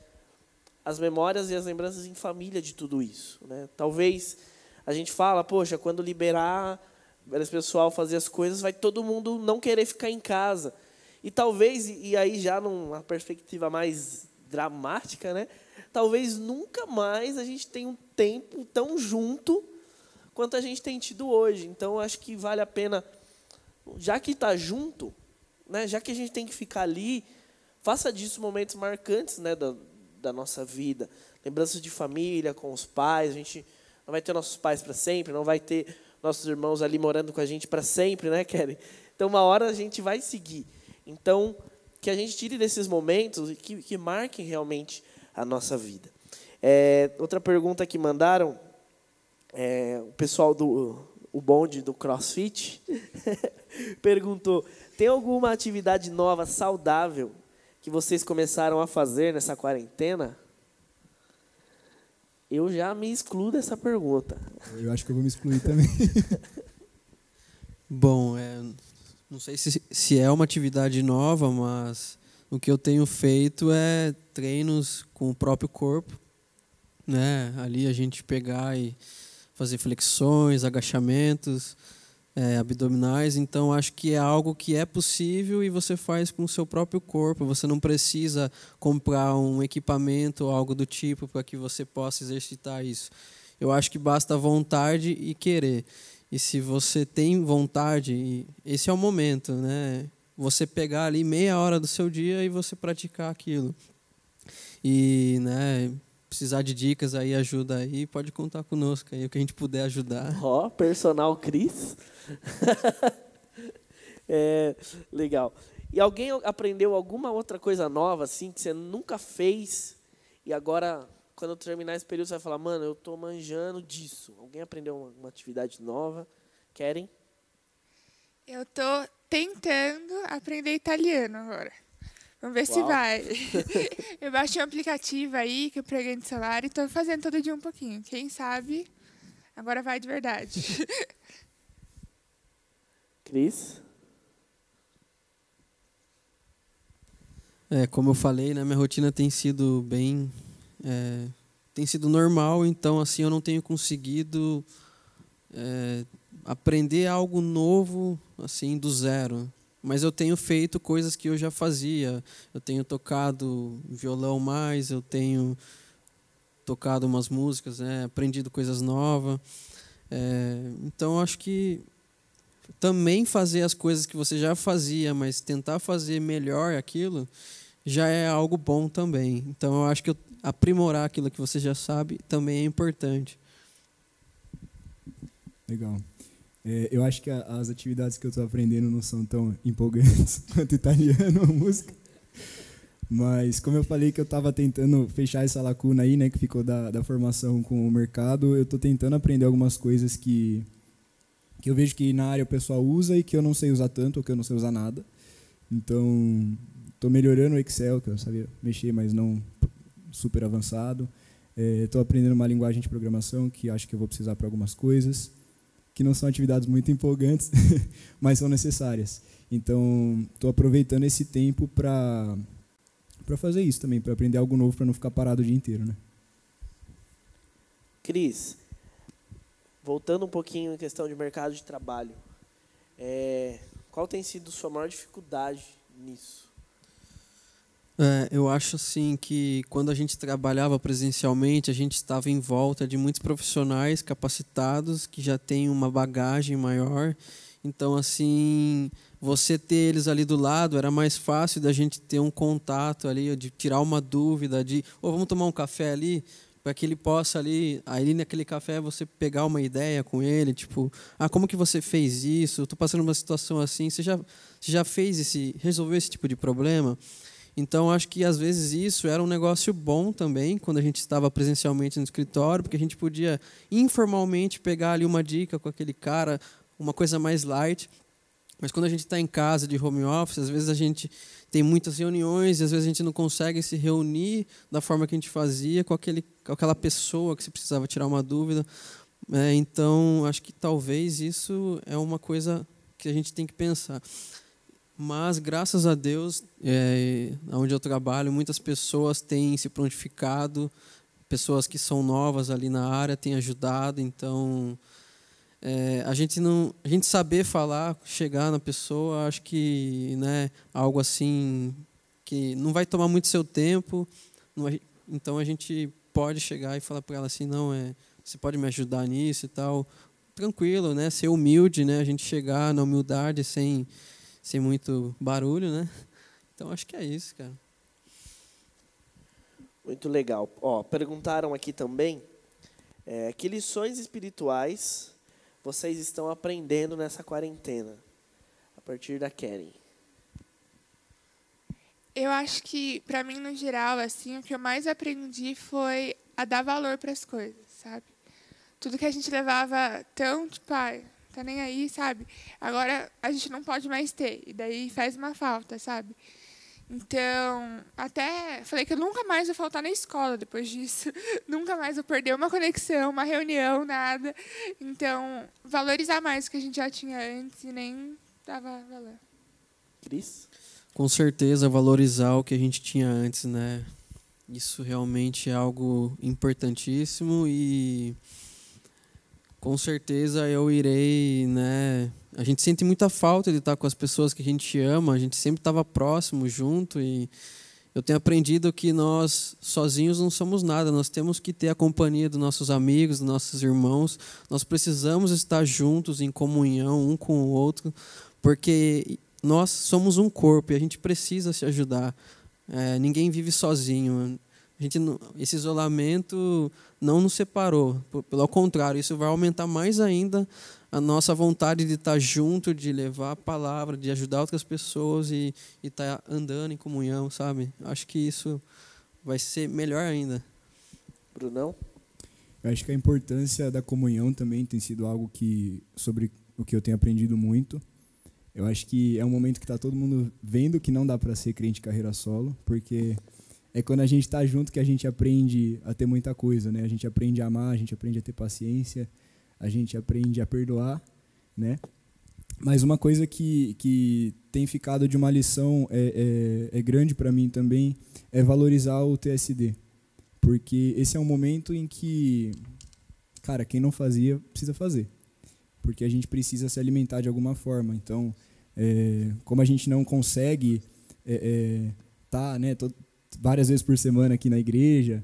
as memórias e as lembranças em família de tudo isso. Né? Talvez a gente fala, poxa, quando liberar esse pessoal fazer as coisas, vai todo mundo não querer ficar em casa. E talvez, e aí já numa perspectiva mais dramática, né? Talvez nunca mais a gente tenha um tempo tão junto quanto a gente tem tido hoje. Então, acho que vale a pena, já que está junto, né? Já que a gente tem que ficar ali, faça disso momentos marcantes, né? Da, da nossa vida, lembranças de família com os pais. A gente não vai ter nossos pais para sempre, não vai ter nossos irmãos ali morando com a gente para sempre, né, Kelly? Então, uma hora a gente vai seguir. Então, que a gente tire desses momentos e que, que marquem realmente a nossa vida. É, outra pergunta que mandaram, é, o pessoal do o bonde do CrossFit perguntou: tem alguma atividade nova, saudável, que vocês começaram a fazer nessa quarentena? Eu já me excluo dessa pergunta. Eu acho que eu vou me excluir também. Bom, é, não sei se, se é uma atividade nova, mas o que eu tenho feito é treinos com o próprio corpo, né? Ali a gente pegar e fazer flexões, agachamentos, é, abdominais. Então acho que é algo que é possível e você faz com o seu próprio corpo. Você não precisa comprar um equipamento ou algo do tipo para que você possa exercitar isso. Eu acho que basta vontade e querer. E se você tem vontade, esse é o momento, né? Você pegar ali meia hora do seu dia e você praticar aquilo. E, né, precisar de dicas aí, ajuda aí, pode contar conosco aí, o que a gente puder ajudar. Ó, oh, personal Cris. é, legal. E alguém aprendeu alguma outra coisa nova, assim, que você nunca fez e agora quando eu terminar esse período, você vai falar, mano, eu estou manjando disso. Alguém aprendeu uma, uma atividade nova? Querem? Eu estou tentando aprender italiano agora. Vamos ver Uau. se vai. eu baixei um aplicativo aí que eu preguei no celular e estou fazendo todo dia um pouquinho. Quem sabe, agora vai de verdade. Cris? É, como eu falei, né, minha rotina tem sido bem é, tem sido normal, então assim eu não tenho conseguido é, aprender algo novo assim do zero. Mas eu tenho feito coisas que eu já fazia. Eu tenho tocado violão mais, eu tenho tocado umas músicas, né, aprendido coisas novas. É, então acho que também fazer as coisas que você já fazia, mas tentar fazer melhor aquilo, já é algo bom também. Então eu acho que eu aprimorar aquilo que você já sabe também é importante. Legal. É, eu acho que a, as atividades que eu estou aprendendo não são tão empolgantes quanto italiano ou música. Mas como eu falei que eu estava tentando fechar essa lacuna aí, né, que ficou da, da formação com o mercado, eu estou tentando aprender algumas coisas que que eu vejo que na área o pessoal usa e que eu não sei usar tanto ou que eu não sei usar nada. Então, estou melhorando o Excel, que eu sabia mexer, mas não super avançado. Estou é, aprendendo uma linguagem de programação que acho que eu vou precisar para algumas coisas, que não são atividades muito empolgantes, mas são necessárias. Então, estou aproveitando esse tempo para para fazer isso também, para aprender algo novo, para não ficar parado o dia inteiro, né? Cris, voltando um pouquinho em questão de mercado de trabalho, é, qual tem sido sua maior dificuldade nisso? É, eu acho assim que quando a gente trabalhava presencialmente, a gente estava em volta de muitos profissionais capacitados que já têm uma bagagem maior. Então, assim, você ter eles ali do lado era mais fácil da gente ter um contato ali, de tirar uma dúvida, de, oh, vamos tomar um café ali, para que ele possa ali, ali naquele café você pegar uma ideia com ele, tipo, ah, como que você fez isso? Tô passando uma situação assim, você já, você já fez esse, resolveu esse tipo de problema? Então, acho que às vezes isso era um negócio bom também, quando a gente estava presencialmente no escritório, porque a gente podia informalmente pegar ali uma dica com aquele cara, uma coisa mais light. Mas quando a gente está em casa de home office, às vezes a gente tem muitas reuniões e às vezes a gente não consegue se reunir da forma que a gente fazia com, aquele, com aquela pessoa que você precisava tirar uma dúvida. É, então, acho que talvez isso é uma coisa que a gente tem que pensar. Mas, graças a Deus, é, onde eu trabalho, muitas pessoas têm se prontificado, pessoas que são novas ali na área têm ajudado. Então, é, a gente não, a gente saber falar, chegar na pessoa, acho que, né, algo assim que não vai tomar muito seu tempo. Vai, então, a gente pode chegar e falar para ela assim, não é, você pode me ajudar nisso e tal, tranquilo, né? Ser humilde, né? A gente chegar na humildade sem sem muito barulho, né? Então acho que é isso, cara. Muito legal. Ó, perguntaram aqui também é, que lições espirituais vocês estão aprendendo nessa quarentena, a partir da Karen. Eu acho que, para mim, no geral, assim, o que eu mais aprendi foi a dar valor para as coisas, sabe? Tudo que a gente levava tão, tipo, ah, tá nem aí, sabe? Agora a gente não pode mais ter, e daí faz uma falta, sabe? Então, até falei que eu nunca mais vou faltar na escola depois disso. nunca mais vou perder uma conexão, uma reunião, nada. Então, valorizar mais o que a gente já tinha antes e nem dava valor. Cris? Com certeza, valorizar o que a gente tinha antes, né? Isso realmente é algo importantíssimo e com certeza eu irei, né? A gente sente muita falta de estar com as pessoas que a gente ama, a gente sempre estava próximo, junto e eu tenho aprendido que nós sozinhos não somos nada, nós temos que ter a companhia dos nossos amigos, dos nossos irmãos, nós precisamos estar juntos em comunhão um com o outro, porque nós somos um corpo e a gente precisa se ajudar. É, ninguém vive sozinho. A gente, esse isolamento não nos separou. Pelo contrário, isso vai aumentar mais ainda a nossa vontade de estar junto, de levar a palavra, de ajudar outras pessoas e, e estar andando em comunhão, sabe? Acho que isso vai ser melhor ainda. Brunão? Eu acho que a importância da comunhão também tem sido algo que sobre o que eu tenho aprendido muito. Eu acho que é um momento que está todo mundo vendo que não dá para ser crente carreira solo, porque é quando a gente está junto que a gente aprende a ter muita coisa, né? A gente aprende a amar, a gente aprende a ter paciência, a gente aprende a perdoar, né? Mas uma coisa que, que tem ficado de uma lição é, é, é grande para mim também é valorizar o TSD. Porque esse é um momento em que, cara, quem não fazia precisa fazer. Porque a gente precisa se alimentar de alguma forma. Então, é, como a gente não consegue é, é, tá, né, várias vezes por semana aqui na igreja,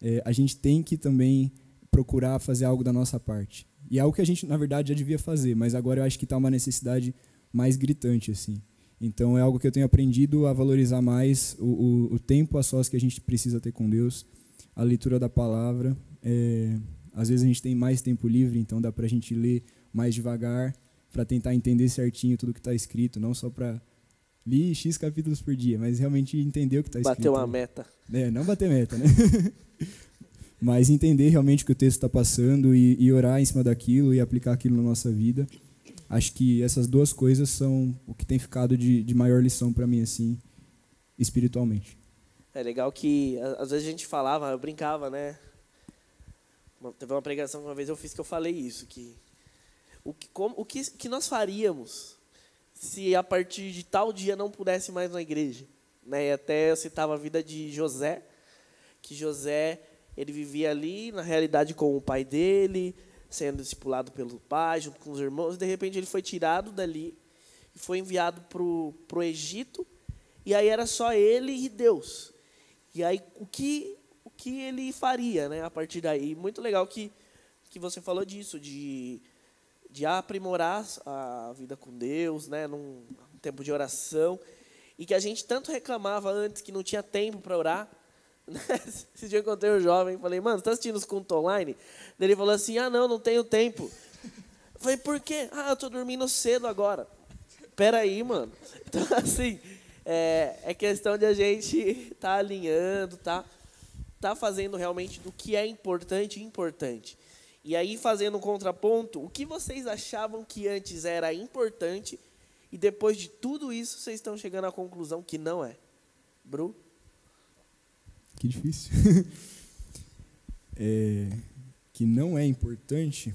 é, a gente tem que também procurar fazer algo da nossa parte. E é algo que a gente, na verdade, já devia fazer, mas agora eu acho que está uma necessidade mais gritante. assim. Então é algo que eu tenho aprendido a valorizar mais o, o, o tempo a sós que a gente precisa ter com Deus, a leitura da palavra. É, às vezes a gente tem mais tempo livre, então dá para a gente ler mais devagar, para tentar entender certinho tudo que está escrito, não só para li X capítulos por dia, mas realmente entender o que está escrito. Bateu uma meta. É, não bater meta, né? mas entender realmente o que o texto está passando e, e orar em cima daquilo e aplicar aquilo na nossa vida. Acho que essas duas coisas são o que tem ficado de, de maior lição para mim, assim, espiritualmente. É legal que às vezes a gente falava, eu brincava, né? Teve uma pregação que uma vez eu fiz que eu falei isso, que o que, como, o que, que nós faríamos se a partir de tal dia não pudesse mais na igreja? Né? E até eu citava a vida de José, que José ele vivia ali na realidade com o pai dele, sendo discipulado pelo pai, junto com os irmãos, de repente ele foi tirado dali e foi enviado para o Egito, e aí era só ele e Deus. E aí o que o que ele faria, né, a partir daí? Muito legal que que você falou disso, de de aprimorar a vida com Deus, né, num tempo de oração, e que a gente tanto reclamava antes que não tinha tempo para orar. Né? Esse dia eu encontrei um jovem, falei, mano, você está assistindo os cultos online? Ele falou assim, ah, não, não tenho tempo. Eu falei, por quê? Ah, eu estou dormindo cedo agora. Peraí, mano. Então, assim, é, é questão de a gente tá alinhando, tá, tá fazendo realmente do que é importante importante. E aí, fazendo um contraponto, o que vocês achavam que antes era importante e depois de tudo isso vocês estão chegando à conclusão que não é? Bru? Que difícil. é, que não é importante.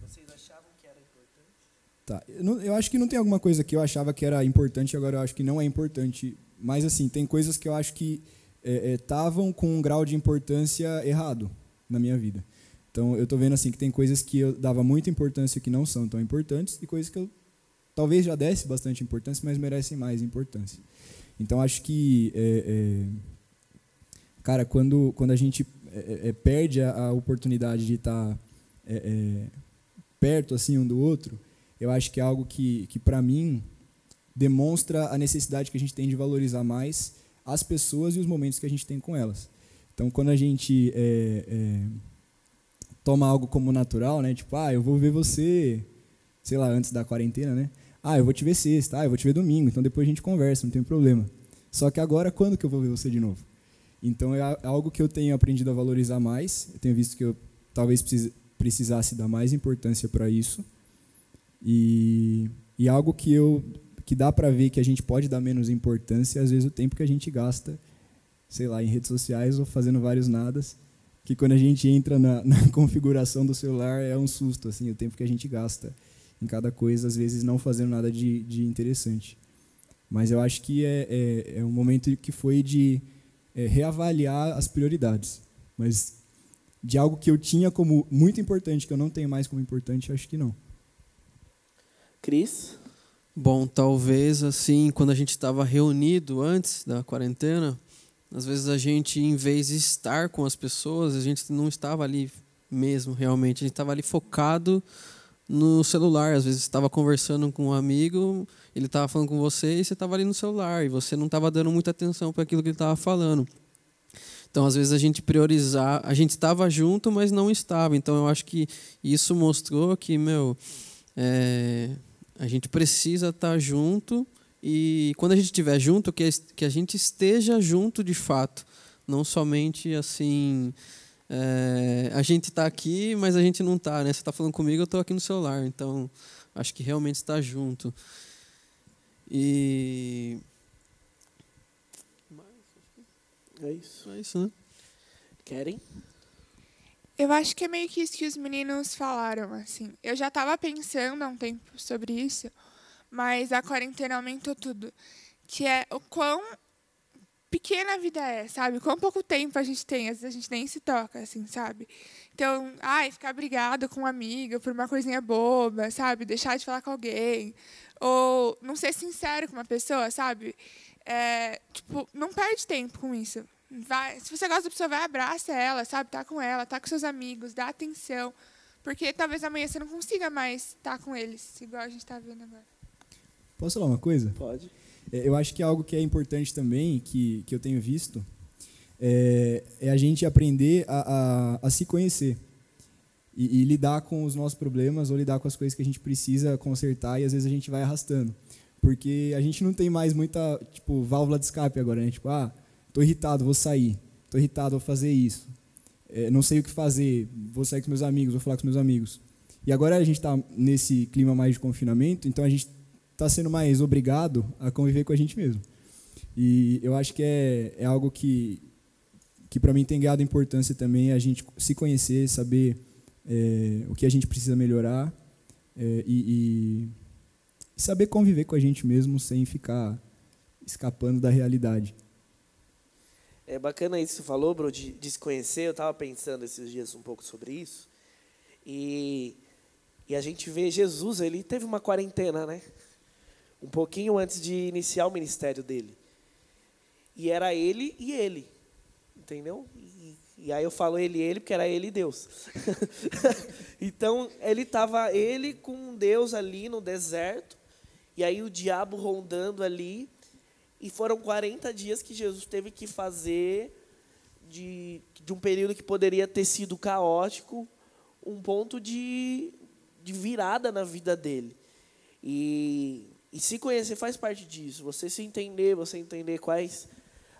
Vocês achavam que era importante? Tá. Eu, não, eu acho que não tem alguma coisa que eu achava que era importante e agora eu acho que não é importante. Mas, assim, tem coisas que eu acho que estavam é, é, com um grau de importância errado na minha vida. Então, eu estou vendo assim que tem coisas que eu dava muita importância que não são tão importantes e coisas que eu talvez já desse bastante importância, mas merecem mais importância. Então, acho que, é, é, cara, quando, quando a gente é, é perde a, a, oportunidade de estar tá, é, é, perto assim um do outro, eu acho que é algo que, que para mim, demonstra a necessidade que a gente tem de valorizar mais as pessoas e os momentos que a gente tem com elas. Então, quando a gente toma algo como natural, né? Tipo, ah, eu vou ver você, sei lá, antes da quarentena, né? Ah, eu vou te ver sexta, ah, eu vou te ver domingo, então depois a gente conversa, não tem problema. Só que agora, quando que eu vou ver você de novo? Então é algo que eu tenho aprendido a valorizar mais. Eu tenho visto que eu talvez precisasse dar mais importância para isso. E, e algo que eu que dá para ver que a gente pode dar menos importância, às vezes o tempo que a gente gasta, sei lá, em redes sociais ou fazendo vários nadas que quando a gente entra na, na, configuração do celular é um susto, assim, o tempo que a gente gasta em cada coisa, às vezes não fazendo nada de, de interessante. Mas eu acho que é, é, é um momento que foi de é, reavaliar as prioridades. Mas de algo que eu tinha como muito importante, que eu não tenho mais como importante, acho que não. Cris? Bom, talvez assim, quando a gente estava reunido antes da quarentena, às vezes a gente, em vez de estar com as pessoas, a gente não estava ali mesmo, realmente. A gente estava ali focado no celular. Às vezes estava conversando com um amigo, ele estava falando com você e você estava ali no celular e você não estava dando muita atenção para aquilo que ele estava falando. Então, às vezes a gente priorizar, a gente estava junto, mas não estava. Então, eu acho que isso mostrou que, meu, é, a gente precisa estar junto e quando a gente estiver junto, que, que a gente esteja junto de fato, não somente assim. É, a gente está aqui, mas a gente não está, né? Você está falando comigo, eu estou aqui no celular, então acho que realmente está junto. E é isso. É isso, né? Querem? Eu acho que é meio que isso que os meninos falaram, assim. Eu já estava pensando há um tempo sobre isso mas a quarentena aumentou tudo. Que é o quão pequena a vida é, sabe? Quão pouco tempo a gente tem, às vezes a gente nem se toca, assim, sabe? Então, ai, ficar brigado com uma amiga por uma coisinha boba, sabe? Deixar de falar com alguém. Ou não ser sincero com uma pessoa, sabe? É, tipo, não perde tempo com isso. Vai, se você gosta da pessoa, vai, abraça ela, sabe? Tá com ela, tá com seus amigos, dá atenção. Porque talvez amanhã você não consiga mais estar com eles, igual a gente está vendo agora. Posso falar uma coisa? Pode. É, eu acho que algo que é importante também, que, que eu tenho visto, é, é a gente aprender a, a, a se conhecer. E, e, lidar com os nossos problemas ou lidar com as coisas que a gente precisa consertar e às vezes a gente vai arrastando. Porque a gente não tem mais muita, tipo, válvula de escape agora, né? Tipo, ah, tô irritado, vou sair. Tô irritado, vou fazer isso. É, não sei o que fazer, vou sair com meus amigos, vou falar com meus amigos. E agora a gente está nesse clima mais de confinamento, então a gente está sendo mais obrigado a conviver com a gente mesmo. E eu acho que é, é algo que, que para mim tem ganhado importância também, a gente se conhecer, saber é, o que a gente precisa melhorar é, e, e saber conviver com a gente mesmo sem ficar escapando da realidade. É bacana isso que você falou, bro, de, de se conhecer. Eu estava pensando esses dias um pouco sobre isso. E, e a gente vê Jesus, ele teve uma quarentena, né? Um pouquinho antes de iniciar o ministério dele. E era ele e ele. Entendeu? E, e aí eu falo ele e ele porque era ele e Deus. então ele estava ele com Deus ali no deserto. E aí o diabo rondando ali. E foram 40 dias que Jesus teve que fazer de, de um período que poderia ter sido caótico, um ponto de, de virada na vida dele. E, e se conhecer faz parte disso. Você se entender, você entender quais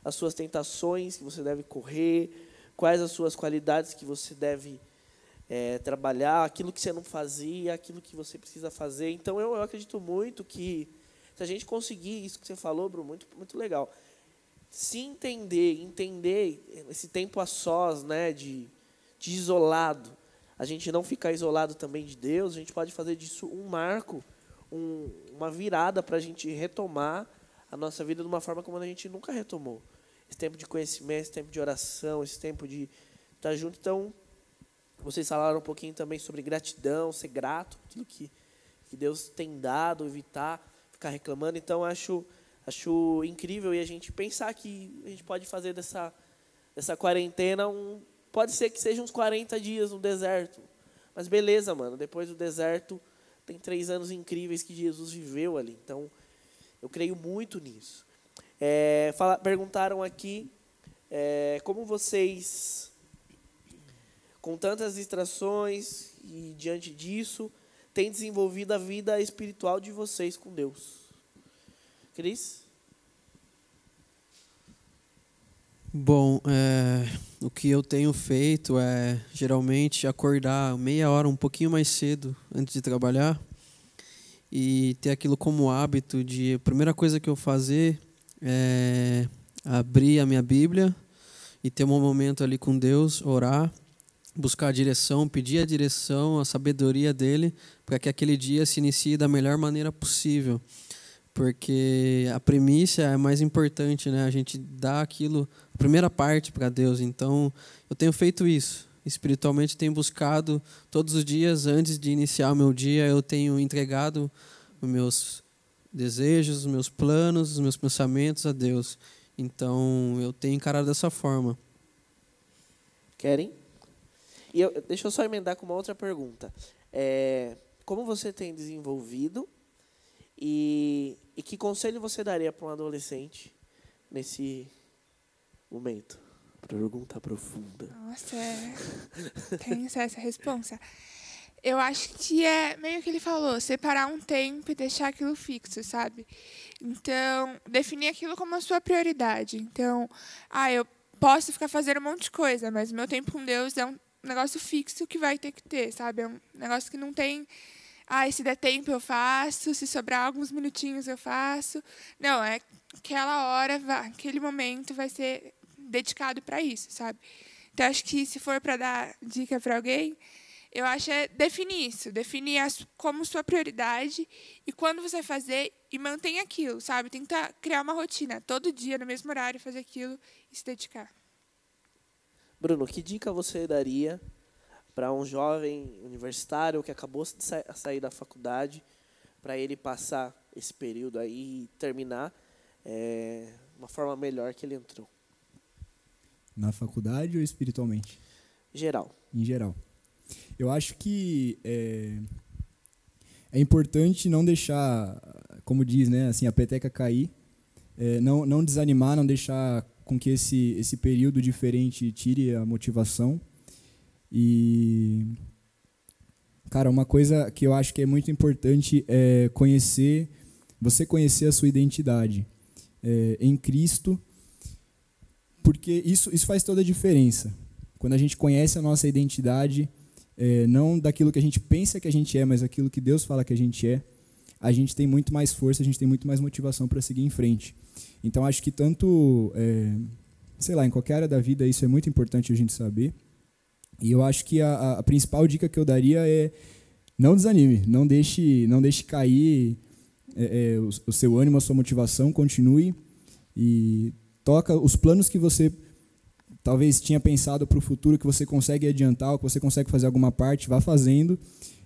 as suas tentações que você deve correr, quais as suas qualidades que você deve é, trabalhar, aquilo que você não fazia, aquilo que você precisa fazer. Então eu, eu acredito muito que se a gente conseguir isso que você falou, Bruno, muito, muito legal. Se entender, entender esse tempo a sós, né, de, de isolado, a gente não ficar isolado também de Deus, a gente pode fazer disso um marco, um, uma virada para a gente retomar a nossa vida de uma forma como a gente nunca retomou. Esse tempo de conhecimento, esse tempo de oração, esse tempo de estar junto. Então, vocês falaram um pouquinho também sobre gratidão, ser grato, aquilo que, que Deus tem dado, evitar ficar reclamando. Então, acho, acho incrível e a gente pensar que a gente pode fazer dessa, dessa quarentena um. Pode ser que seja uns 40 dias no deserto. Mas beleza, mano. Depois do deserto, tem três anos incríveis que Jesus viveu ali. Então, eu creio muito nisso. É, fala, perguntaram aqui é, como vocês, com tantas distrações e diante disso, tem desenvolvido a vida espiritual de vocês com Deus. Cris? Bom, é, o que eu tenho feito é geralmente acordar meia hora, um pouquinho mais cedo antes de trabalhar e ter aquilo como hábito de a primeira coisa que eu fazer é abrir a minha Bíblia e ter um momento ali com Deus, orar buscar a direção, pedir a direção, a sabedoria dele, para que aquele dia se inicie da melhor maneira possível. Porque a primícia é mais importante, né? A gente dá aquilo, primeira parte para Deus. Então, eu tenho feito isso. Espiritualmente, tenho buscado todos os dias, antes de iniciar o meu dia, eu tenho entregado os meus desejos, os meus planos, os meus pensamentos a Deus. Então, eu tenho encarado dessa forma. Querem? E eu, deixa eu só emendar com uma outra pergunta. É, como você tem desenvolvido e, e que conselho você daria para um adolescente nesse momento? Pergunta profunda. Nossa, é... tem essa resposta. Eu acho que é meio que ele falou, separar um tempo e deixar aquilo fixo, sabe? Então, definir aquilo como a sua prioridade. Então, ah, eu posso ficar fazendo um monte de coisa, mas meu tempo com Deus é um negócio fixo que vai ter que ter, sabe? É um negócio que não tem. Ah, se der tempo eu faço, se sobrar alguns minutinhos eu faço. Não, é aquela hora, aquele momento vai ser dedicado para isso, sabe? Então, acho que se for para dar dica para alguém, eu acho é definir isso, definir as, como sua prioridade e quando você fazer e manter aquilo, sabe? Tentar criar uma rotina, todo dia, no mesmo horário, fazer aquilo e se dedicar. Bruno, que dica você daria para um jovem universitário que acabou de sa sair da faculdade, para ele passar esse período aí e terminar é, uma forma melhor que ele entrou? Na faculdade ou espiritualmente? Geral. Em geral. Eu acho que é, é importante não deixar, como diz, né, assim, a peteca cair, é, não, não desanimar, não deixar com que esse, esse período diferente tire a motivação. E, cara, uma coisa que eu acho que é muito importante é conhecer você conhecer a sua identidade é, em Cristo, porque isso, isso faz toda a diferença. Quando a gente conhece a nossa identidade, é, não daquilo que a gente pensa que a gente é, mas aquilo que Deus fala que a gente é, a gente tem muito mais força, a gente tem muito mais motivação para seguir em frente. Então, acho que tanto, é, sei lá, em qualquer área da vida, isso é muito importante a gente saber. E eu acho que a, a principal dica que eu daria é não desanime, não deixe, não deixe cair é, é, o, o, seu ânimo, a sua motivação, continue e toca os planos que você talvez tinha pensado para o futuro, que você consegue adiantar, ou que você consegue fazer alguma parte, vá fazendo.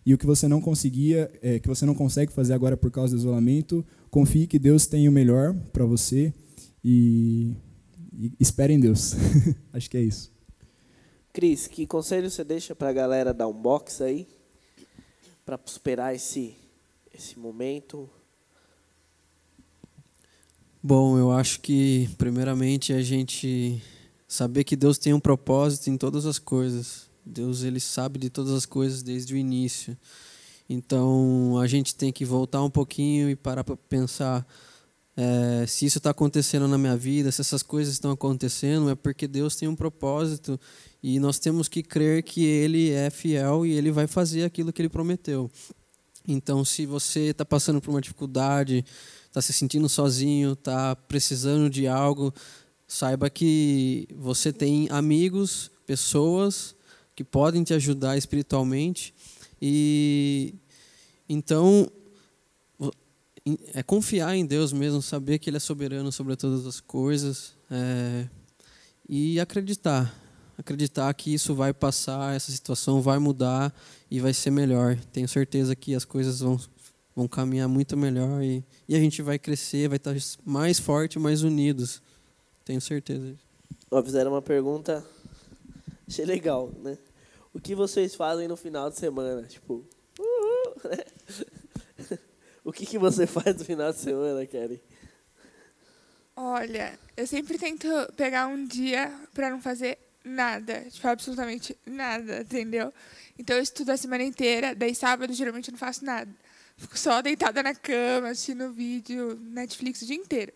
E o que você não conseguia, é, que você não consegue fazer agora por causa do isolamento, confie que Deus tem o melhor para você e, e espere em Deus. Acho que é isso. Cris, que conselho você deixa para a galera dar um box aí? Para superar esse, esse momento? Bom, eu acho que, primeiramente, a gente saber que Deus tem um propósito em todas as coisas. Deus, ele sabe de todas as coisas desde o início. Então, a gente tem que voltar um pouquinho e parar para pensar é, se isso está acontecendo na minha vida, se essas coisas estão acontecendo, é porque Deus tem um propósito e nós temos que crer que Ele é fiel e Ele vai fazer aquilo que Ele prometeu. Então, se você está passando por uma dificuldade, está se sentindo sozinho, está precisando de algo, saiba que você tem amigos, pessoas que podem te ajudar espiritualmente e então é confiar em Deus mesmo, saber que Ele é soberano sobre todas as coisas é, e acreditar acreditar que isso vai passar, essa situação vai mudar e vai ser melhor. Tenho certeza que as coisas vão, vão caminhar muito melhor e, e a gente vai crescer, vai estar mais forte, mais unidos. Tenho certeza. Ó, fizeram uma pergunta, achei legal, né? O que vocês fazem no final de semana? Tipo, uhul, né? o que, que você faz no final de semana, Kelly? Olha, eu sempre tento pegar um dia para não fazer nada, tipo, absolutamente nada, entendeu? Então eu estudo a semana inteira, daí sábado geralmente eu não faço nada. Fico só deitada na cama, assistindo vídeo, Netflix o dia inteiro.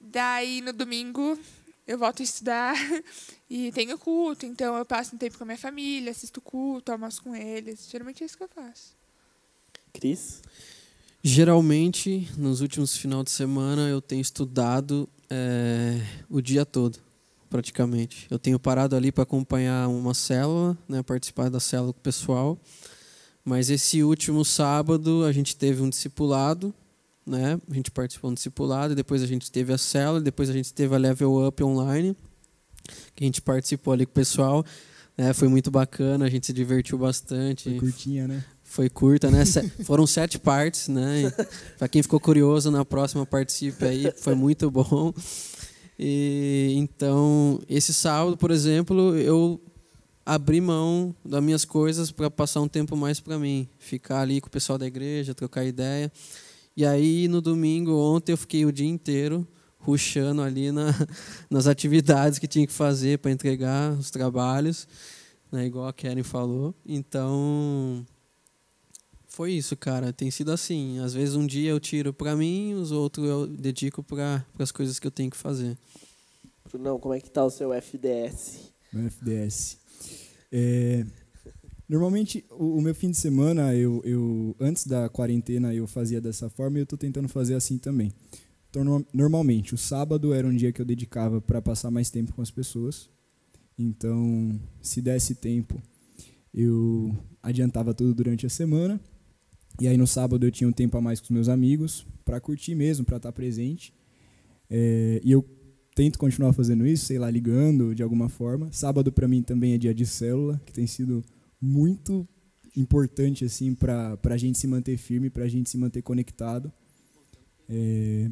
Daí no domingo eu volto a estudar e tenho culto, então eu passo um tempo com a minha família, assisto culto, almoço com eles. Geralmente é isso que eu faço. Cris? Geralmente, nos últimos finais de semana, eu tenho estudado é, o dia todo praticamente. Eu tenho parado ali para acompanhar uma célula, né, participar da célula com o pessoal. Mas esse último sábado a gente teve um discipulado, né? A gente participou de um discipulado, depois a gente teve a célula, depois a gente teve a Level Up online, que a gente participou ali com o pessoal. É, foi muito bacana, a gente se divertiu bastante. Foi curtinha, né? Foi curta, né? Foram sete partes, né? Para quem ficou curioso, na próxima participe aí, foi muito bom. E, então, esse sábado, por exemplo, eu abri mão das minhas coisas para passar um tempo mais para mim, ficar ali com o pessoal da igreja, trocar ideia. E aí, no domingo, ontem, eu fiquei o dia inteiro ruxando ali na, nas atividades que tinha que fazer para entregar os trabalhos, né, igual a Karen falou. Então, foi isso, cara. Tem sido assim. Às vezes um dia eu tiro para mim, os outros eu dedico para as coisas que eu tenho que fazer. Não, como é que tá o seu FDS? Meu FDS. É, normalmente, o, o, meu fim de semana, eu, eu antes da quarentena, eu fazia dessa forma e eu estou tentando fazer assim também. Então, no, normalmente, o sábado era um dia que eu dedicava para passar mais tempo com as pessoas. Então, se desse tempo, eu adiantava tudo durante a semana e aí no sábado eu tinha um tempo a mais com os meus amigos para curtir mesmo, para estar tá presente. É, e eu tento continuar fazendo isso, sei lá, ligando de alguma forma. Sábado para mim também é dia de célula, que tem sido muito importante assim para a gente se manter firme, para a gente se manter conectado. É,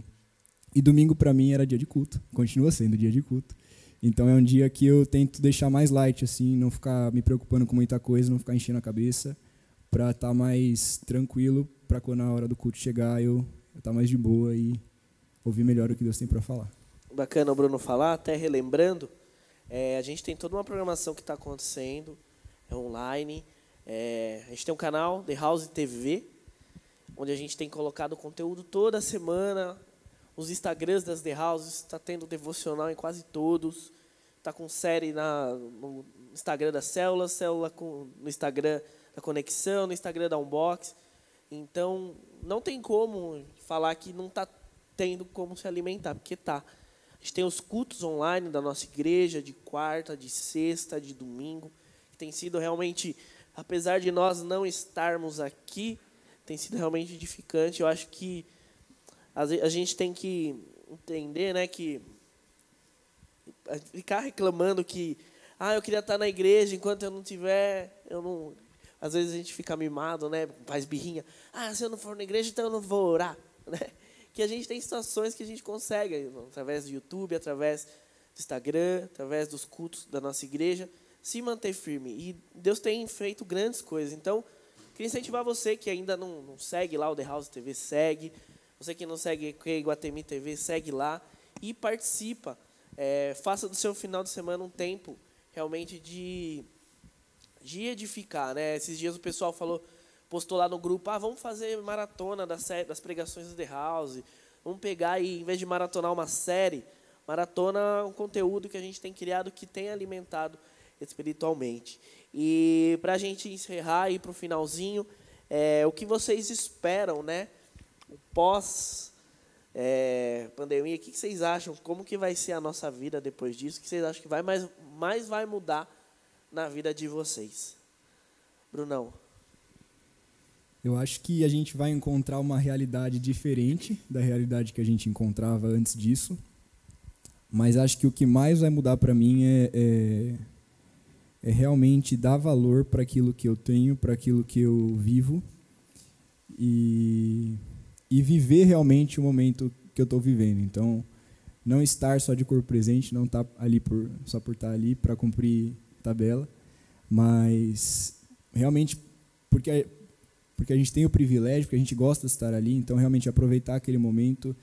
e domingo para mim era dia de culto, continua sendo dia de culto. Então é um dia que eu tento deixar mais light assim, não ficar me preocupando com muita coisa, não ficar enchendo a cabeça para estar tá mais tranquilo, para quando a hora do culto chegar eu estar tá mais de boa e ouvir melhor o que Deus tem para falar. Bacana o Bruno falar, até relembrando, é, a gente tem toda uma programação que está acontecendo, é online, é, a gente tem um canal, The House TV, onde a gente tem colocado conteúdo toda semana. Os Instagrams das The Houses está tendo devocional em quase todos. Está com série na, no Instagram da Célula, Célula com, no Instagram da Conexão, no Instagram da Unbox. Então, não tem como falar que não está tendo como se alimentar, porque tá. A gente tem os cultos online da nossa igreja, de quarta, de sexta, de domingo, que tem sido realmente, apesar de nós não estarmos aqui, tem sido realmente edificante. Eu acho que a gente tem que entender, né, que ficar reclamando que ah, eu queria estar na igreja enquanto eu não tiver, eu não às vezes a gente fica mimado, né, faz birrinha. Ah, se eu não for na igreja, então eu não vou orar, né? Que a gente tem situações que a gente consegue através do YouTube, através do Instagram, através dos cultos da nossa igreja, se manter firme. E Deus tem feito grandes coisas. Então, Queria incentivar você que ainda não, não segue lá o The House TV, segue. Você que não segue o Iguatemi TV, segue lá e participa. É, faça do seu final de semana um tempo realmente de, de edificar. Né? Esses dias o pessoal falou, postou lá no grupo, ah, vamos fazer maratona das, das pregações do The House. Vamos pegar e, em vez de maratonar uma série, maratona um conteúdo que a gente tem criado que tem alimentado espiritualmente. E para a gente encerrar e para o finalzinho, é, o que vocês esperam, né? O pós é, pandemia, o que vocês acham? Como que vai ser a nossa vida depois disso? O que vocês acham que vai mais, mais vai mudar na vida de vocês? Brunão. Eu acho que a gente vai encontrar uma realidade diferente da realidade que a gente encontrava antes disso. Mas acho que o que mais vai mudar para mim é, é é realmente dar valor para aquilo que eu tenho, para aquilo que eu vivo e, e viver realmente o momento que eu estou vivendo. Então, não estar só de corpo presente, não estar tá ali por, só por estar tá ali para cumprir tabela, mas realmente porque porque a gente tem o privilégio, porque a gente gosta de estar ali, então realmente aproveitar aquele momento,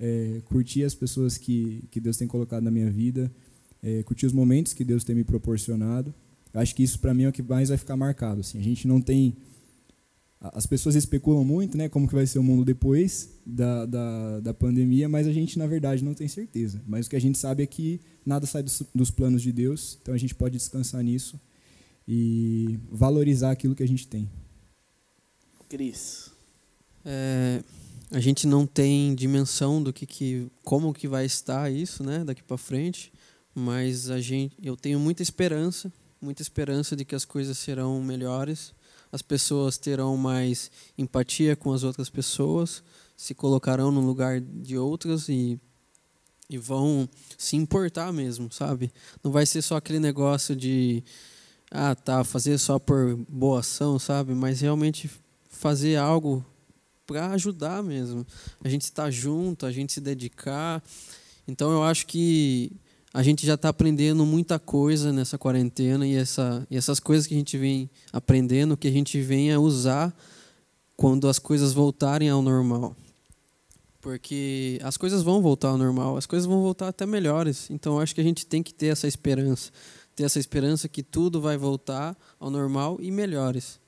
é, curtir as pessoas que, que Deus tem colocado na minha vida, é, curtir os momentos que Deus tem me proporcionado. Eu acho que isso para mim é o que mais vai ficar marcado. Assim. A gente não tem as pessoas especulam muito, né, como que vai ser o mundo depois da, da, da, pandemia, mas a gente na verdade não tem certeza. Mas o que a gente sabe é que nada sai dos, dos planos de Deus, então a gente pode descansar nisso e valorizar aquilo que a gente tem. Cris, é, a gente não tem dimensão do que, que como que vai estar isso, né, daqui para frente, mas a gente, eu tenho muita esperança muita esperança de que as coisas serão melhores, as pessoas terão mais empatia com as outras pessoas, se colocarão no lugar de outras e e vão se importar mesmo, sabe? Não vai ser só aquele negócio de ah, tá, fazer só por boa ação, sabe? Mas realmente fazer algo para ajudar mesmo. A gente estar junto, a gente se dedicar. Então eu acho que a gente já está aprendendo muita coisa nessa quarentena e, essa, e essas coisas que a gente vem aprendendo, que a gente venha usar quando as coisas voltarem ao normal. Porque as coisas vão voltar ao normal, as coisas vão voltar até melhores. Então acho que a gente tem que ter essa esperança, ter essa esperança que tudo vai voltar ao normal e melhores.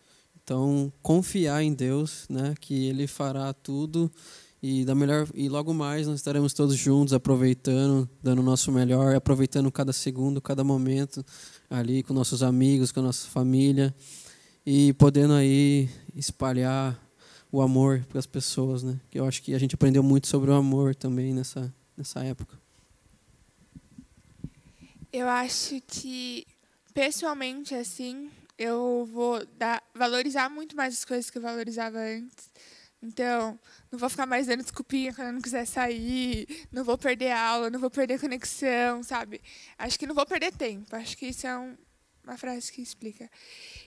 Então confiar em Deus, né, que Ele fará tudo e da melhor e logo mais nós estaremos todos juntos aproveitando, dando o nosso melhor, aproveitando cada segundo, cada momento ali com nossos amigos, com a nossa família e podendo aí espalhar o amor para as pessoas, né? Que eu acho que a gente aprendeu muito sobre o amor também nessa nessa época. Eu acho que pessoalmente assim, eu vou dar, valorizar muito mais as coisas que eu valorizava antes. Então, não vou ficar mais dando desculpinha quando eu não quiser sair, não vou perder aula, não vou perder conexão, sabe? Acho que não vou perder tempo. Acho que isso é um, uma frase que explica.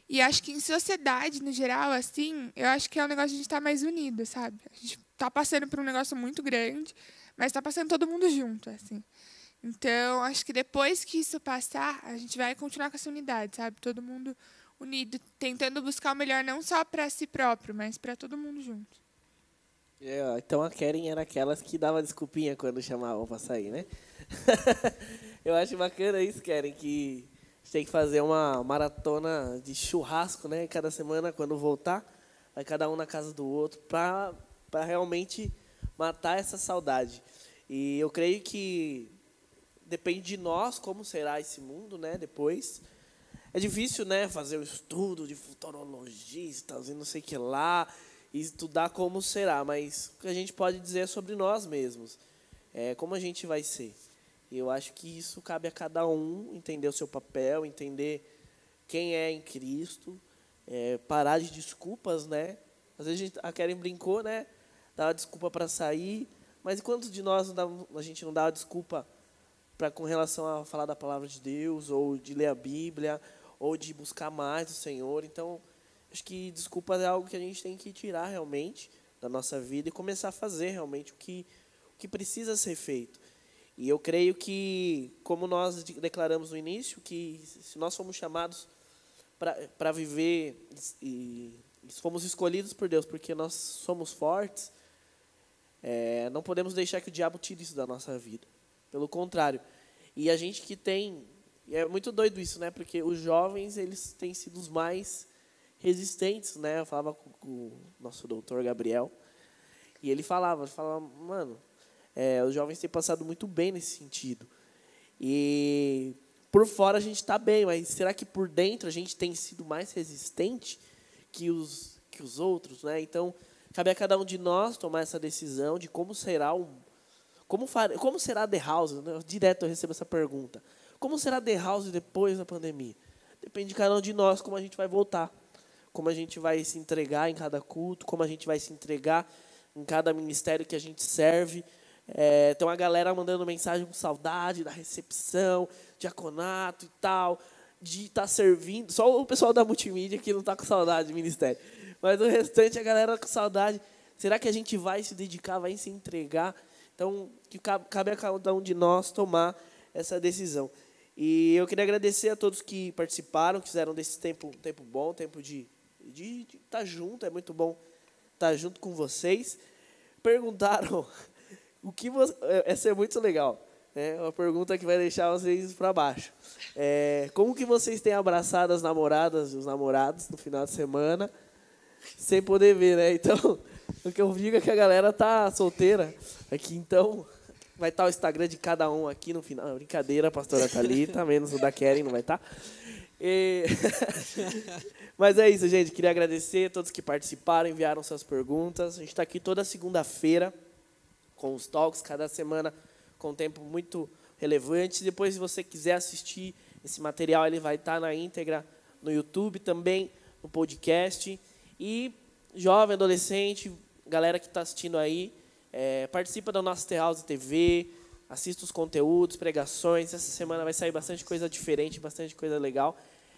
E acho que em sociedade, no geral, assim, eu acho que é um negócio de a gente estar tá mais unido, sabe? A gente está passando por um negócio muito grande, mas está passando todo mundo junto, assim. Então, acho que depois que isso passar, a gente vai continuar com essa unidade, sabe? Todo mundo unido, tentando buscar o melhor não só para si próprio, mas para todo mundo junto. É, então a Karen era aquelas que dava desculpinha quando chamavam pra sair, né? eu acho bacana isso, Karen, que tem que fazer uma maratona de churrasco, né? Cada semana, quando voltar, vai cada um na casa do outro, para realmente matar essa saudade. E eu creio que depende de nós como será esse mundo, né? Depois é difícil, né? Fazer o estudo de futurologistas e não sei o que lá e estudar como será, mas o que a gente pode dizer é sobre nós mesmos, é como a gente vai ser. E eu acho que isso cabe a cada um entender o seu papel, entender quem é em Cristo, é, parar de desculpas, né? Às vezes a, gente, a Karen brincou, né? Dá desculpa para sair, mas quantos de nós dá, a gente não dá desculpa para com relação a falar da palavra de Deus, ou de ler a Bíblia, ou de buscar mais do Senhor? Então, acho que desculpas é algo que a gente tem que tirar realmente da nossa vida e começar a fazer realmente o que, o que precisa ser feito. E eu creio que, como nós declaramos no início, que se nós somos chamados para viver e, e fomos escolhidos por Deus porque nós somos fortes, é, não podemos deixar que o diabo tire isso da nossa vida. Pelo contrário. E a gente que tem. É muito doido isso, né? Porque os jovens, eles têm sido os mais resistentes, né? Eu falava com, com o nosso doutor Gabriel. E ele falava, ele falava, mano, é, os jovens têm passado muito bem nesse sentido. E por fora a gente está bem, mas será que por dentro a gente tem sido mais resistente que os, que os outros, né? Então, Cabe a cada um de nós tomar essa decisão de como será um, como, far, como será The House. Né? Direto eu recebo essa pergunta. Como será The House depois da pandemia? Depende de cada um de nós como a gente vai voltar, como a gente vai se entregar em cada culto, como a gente vai se entregar em cada ministério que a gente serve. É, tem uma galera mandando mensagem com saudade da recepção, diaconato e tal, de estar tá servindo. Só o pessoal da multimídia que não está com saudade do ministério. Mas o restante, a galera com saudade. Será que a gente vai se dedicar, vai se entregar? Então, que cabe a cada um de nós tomar essa decisão. E eu queria agradecer a todos que participaram, que fizeram desse tempo um tempo bom, tempo de de estar tá junto, é muito bom estar tá junto com vocês. Perguntaram o que você, é, essa é muito legal, é uma pergunta que vai deixar vocês para baixo. É, como que vocês têm abraçado as namoradas e os namorados no final de semana? sem poder ver, né? Então, o que eu digo é que a galera tá solteira aqui, então vai estar tá o Instagram de cada um aqui no final. Brincadeira, pastora Thalita, menos o da Keren não vai estar. Tá. E... Mas é isso, gente. Queria agradecer a todos que participaram, enviaram suas perguntas. A gente está aqui toda segunda-feira com os talks, cada semana com um tempo muito relevante. Depois, se você quiser assistir esse material, ele vai estar tá na íntegra no YouTube, também no podcast. E jovem, adolescente, galera que está assistindo aí, é, participa da nossa The House TV, assista os conteúdos, pregações. Essa semana vai sair bastante coisa diferente, bastante coisa legal.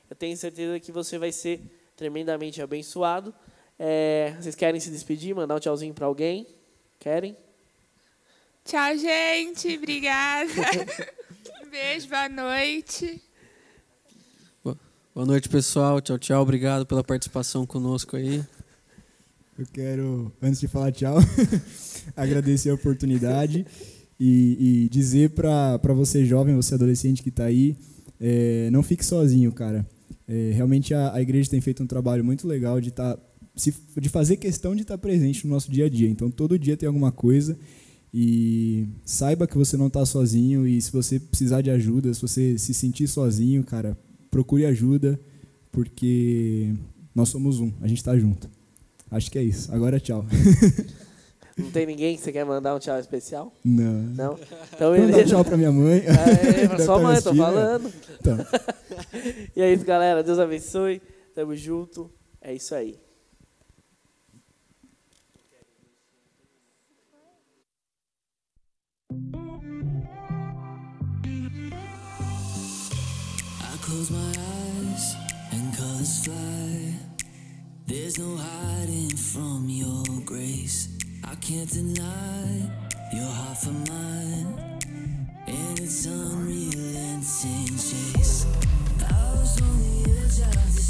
Eu tenho certeza que você vai ser tremendamente abençoado. É, vocês querem se despedir, mandar um tchauzinho para alguém? Querem? Tchau, gente. Obrigada. um beijo, boa noite. Boa noite, pessoal. Tchau, tchau. Obrigado pela participação conosco aí. Eu quero, antes de falar tchau, agradecer a oportunidade e, e dizer para você jovem, você adolescente que está aí, é, não fique sozinho, cara. É, realmente a, a, igreja tem feito um trabalho muito legal de, tá, se, de fazer questão de estar tá presente no nosso dia a dia. Então, todo dia tem alguma coisa e saiba que você não está sozinho e se você precisar de ajuda, se você se sentir sozinho, cara, procure ajuda, porque nós somos um, a gente está junto. Acho que é isso. Agora tchau. Não tem ninguém que você quer mandar um tchau especial? Não. Não? Então, Mandar tchau pra minha mãe. É, pra sua mãe, tô falando. Então. e é isso, galera. Deus abençoe. Tamo junto. É isso aí. close my eyes and colors fly. There's no hiding from your grace. can't deny your heart for mine, and it's unrelenting chase. I was on the edge of the